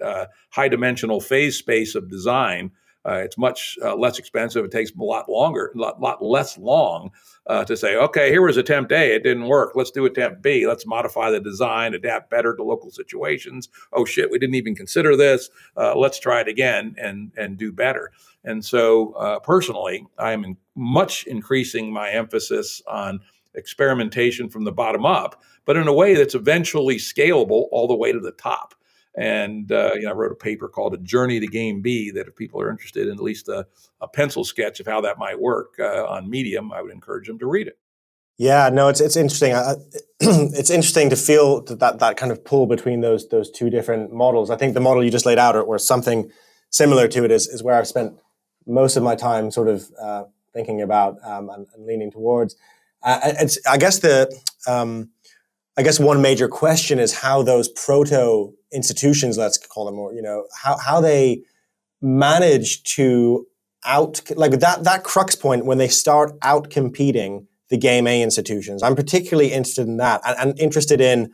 high dimensional phase space of design uh, it's much uh, less expensive. It takes a lot longer, a lot, lot less long uh, to say, okay, here was attempt A, it didn't work. Let's do attempt B. Let's modify the design, adapt better to local situations. Oh shit, we didn't even consider this. Uh, let's try it again and and do better. And so, uh, personally, I'm in much increasing my emphasis on experimentation from the bottom up, but in a way that's eventually scalable all the way to the top. And uh, you know, I wrote a paper called "A Journey to Game B." That if people are interested in at least a, a pencil sketch of how that might work uh, on Medium, I would encourage them to read it. Yeah, no, it's it's interesting. I, it's interesting to feel that that kind of pull between those those two different models. I think the model you just laid out, or, or something similar to it, is is where I've spent most of my time, sort of uh, thinking about um, and, and, leaning towards. Uh, it's I guess the um, I guess one major question is how those proto institutions, let's call them, or you know, how how they manage to out like that that crux point when they start out competing the game A institutions. I'm particularly interested in that and, and interested in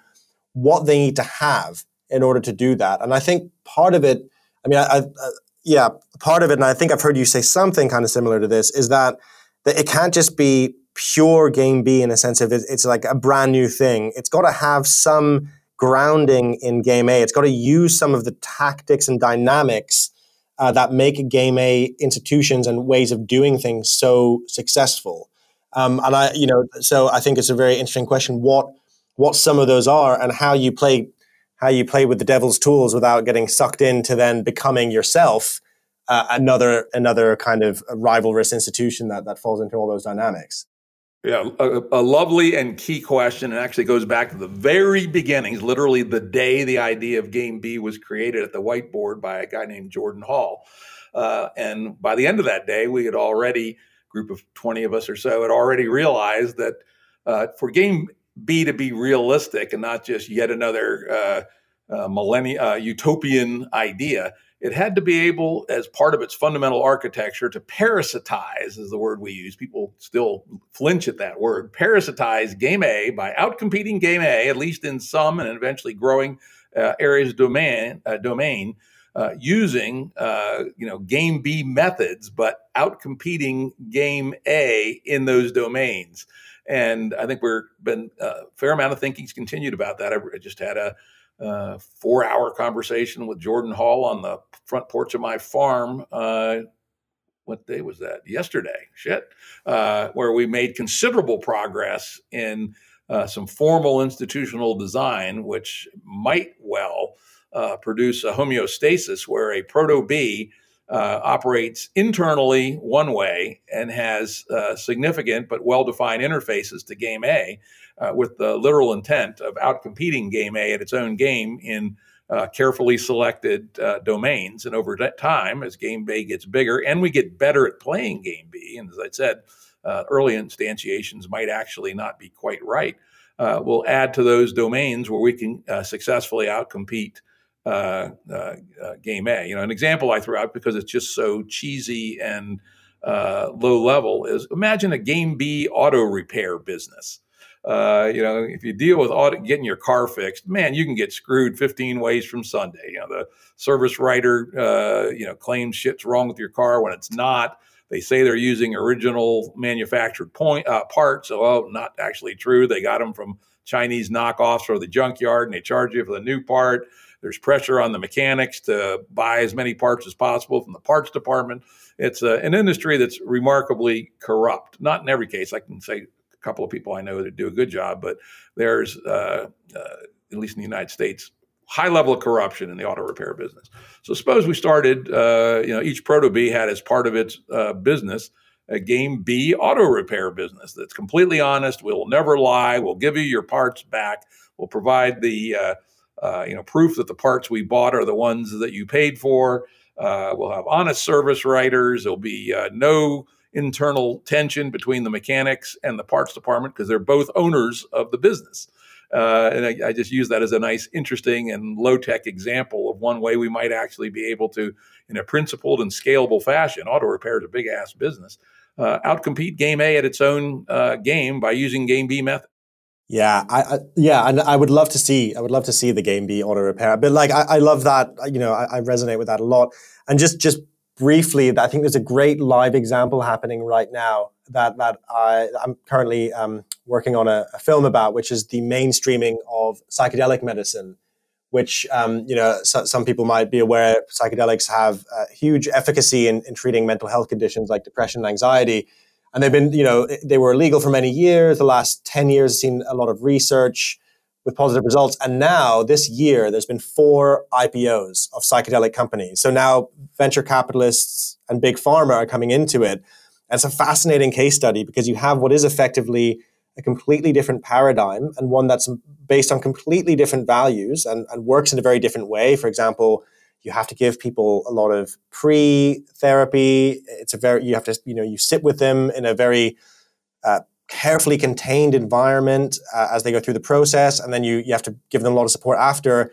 what they need to have in order to do that. And I think part of it, I mean, I, I, uh, yeah, part of it, and I think I've heard you say something kind of similar to this, is that that it can't just be pure game B in a sense of it's like a brand new thing. It's got to have some grounding in game A. It's got to use some of the tactics and dynamics uh, that make game A institutions and ways of doing things so successful. Um, and I, you know, so I think it's a very interesting question. What what some of those are and how you play how you play with the devil's tools without getting sucked into then becoming yourself uh, another another kind of rivalrous institution that that falls into all those dynamics. Yeah, a, a, lovely and key question. and actually goes back to the very beginnings, literally the day the idea of Game B was created at the whiteboard by a guy named Jordan Hall. Uh, and by the end of that day, we had already, group of 20 of us or so, had already realized that uh, for Game B to be realistic and not just yet another uh, uh millennium uh, utopian idea, it had to be able, as part of its fundamental architecture, to parasitize, is the word we use. People still flinch at that word. Parasitize Game A by outcompeting Game A, at least in some and eventually growing uh, areas domain, uh, domain uh, using uh, you know Game B methods, but outcompeting Game A in those domains. And I think we're been a uh, fair amount of thinking's continued about that. I just had a uh, four hour conversation with Jordan Hall on the front porch of my farm. Uh, what day was that? Yesterday, shit, uh, where we made considerable progress in uh, some formal institutional design, which might well uh, produce a homeostasis where a proto B uh, operates internally one way and has uh, significant but well defined interfaces to game A uh, with the literal intent of outcompeting game A at its own game in uh, carefully selected uh, domains. And over time, as game A gets bigger and we get better at playing game B, and as I said, uh, early instantiations might actually not be quite right. we'll add to those domains where we can successfully outcompete uh, uh, uh, game A. You know, an example I threw out because it's just so cheesy and uh, low level is imagine a game B auto repair business. Uh, you know, if you deal with auto, getting your car fixed, man, you can get screwed 15 ways from Sunday. You know, the service writer, uh, you know, claims shit's wrong with your car when it's not. They say they're using original manufactured point uh, parts, so oh, not actually true. They got them from Chinese knockoffs or the junkyard, and they charge you for the new part. There's pressure on the mechanics to buy as many parts as possible from the parts department. It's a, an industry that's remarkably corrupt. Not in every case. I can say a couple of people I know that do a good job, but there's, uh, uh, at least in the United States, high level of corruption in the auto repair business. So suppose we started, uh, you know, each Proto B had as part of its uh, business a Game B auto repair business that's completely honest. We'll never lie. We'll give you your parts back. We'll provide the uh, uh, you know, proof that the parts we bought are the ones that you paid for. Uh, we'll have honest service writers. There'll be uh, no internal tension between the mechanics and the parts department because they're both owners of the business. Uh, and I, I, just use that as a nice, interesting, and low tech example of one way we might actually be able to, in a principled and scalable fashion, auto repair is a big ass business, uh, outcompete Game A at its own uh, game by using Game B method. Yeah, I, I, yeah, and I would love to see I would love to see the game B auto repair. But like I, I love that, you know, I, I, resonate with that a lot. And just just briefly, I think there's a great live example happening right now that that I, I'm currently um, working on a, a, film about, which is the mainstreaming of psychedelic medicine. Which um, you know, so, some people might be aware psychedelics have huge efficacy in, in treating mental health conditions like depression and anxiety and they've been, you know, they were illegal for many years. The last 10 years seen a lot of research with positive results. And now this year, there's been four IPOs of psychedelic companies. So now venture capitalists and big pharma are coming into it. And it's a fascinating case study because you have what is effectively a completely different paradigm and one that's based on completely different values and, and works in a very different way. For example, you have to give people a lot of pre-therapy. It's a very you have to you know you sit with them in a very uh, carefully contained environment uh, as they go through the process and then you you have to give them a lot of support after.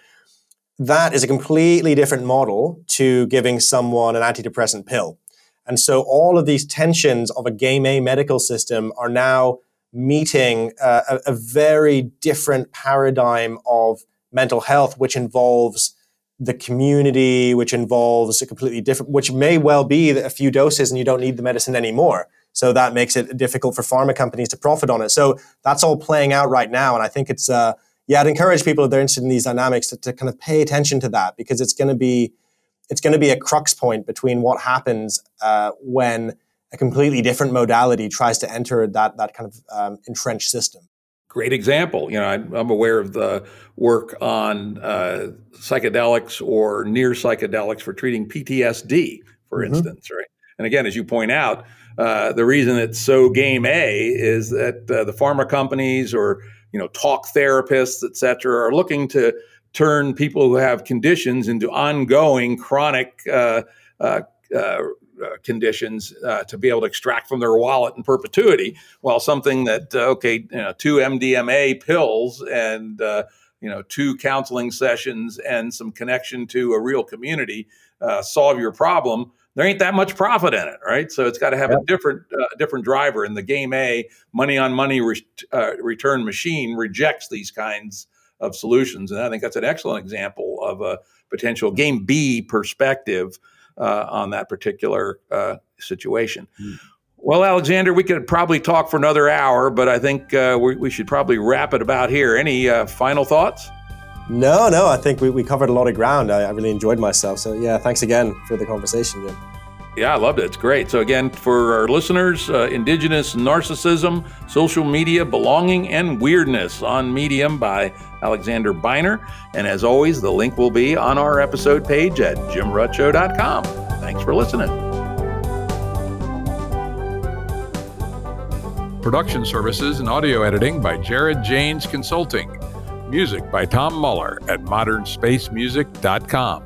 That is a completely different model to giving someone an antidepressant pill. And so all of these tensions of a game a medical system are now meeting uh, a, a very different paradigm of mental health which involves the community, which involves a completely different, which may well be a few doses and you don't need the medicine anymore. So that makes it difficult for pharma companies to profit on it. So that's all playing out right now. And I think it's, uh, yeah, I'd encourage people if they're interested in these dynamics to, to kind of pay attention to that because it's going to be, it's going to be a crux point between what happens uh, when a completely different modality tries to enter that that kind of um, entrenched system great example. You know, I, am aware of the work on uh, psychedelics or near psychedelics for treating PTSD, for mm-hmm. instance, right? And again, as you point out, uh, the reason it's so game A is that uh, the pharma companies or you know talk therapists, et cetera, are looking to turn people who have conditions into ongoing chronic uh, uh, uh conditions uh, to be able to extract from their wallet in perpetuity. While something that okay, you know, two MDMA pills and you know two counseling sessions and some connection to a real community solve your problem there ain't that much profit in it, right? So it's got to have yep. a different uh, different driver. And the game A money on money re- uh, return machine rejects these kinds of solutions, and I think that's an excellent example of a potential game B perspective uh, on that particular uh, situation. Mm. Well, Alexander, we could probably talk for another hour, but I think uh, we, we, should probably wrap it about here. Any uh, final thoughts? No, no, I think we, we covered a lot of ground. I, I really enjoyed myself. So, yeah, thanks again for the conversation, Jim. Yeah, I loved it. It's great. So, again, for our listeners, uh, Indigenous Narcissism, Social Media, Belonging, and Weirdness on Medium by Alexander Beiner. And as always, the link will be on our episode page at jimruttshow.com. Thanks for listening. Production services and audio editing by Jared Janes Consulting. Music by Tom Muller at modernspacemusic.com.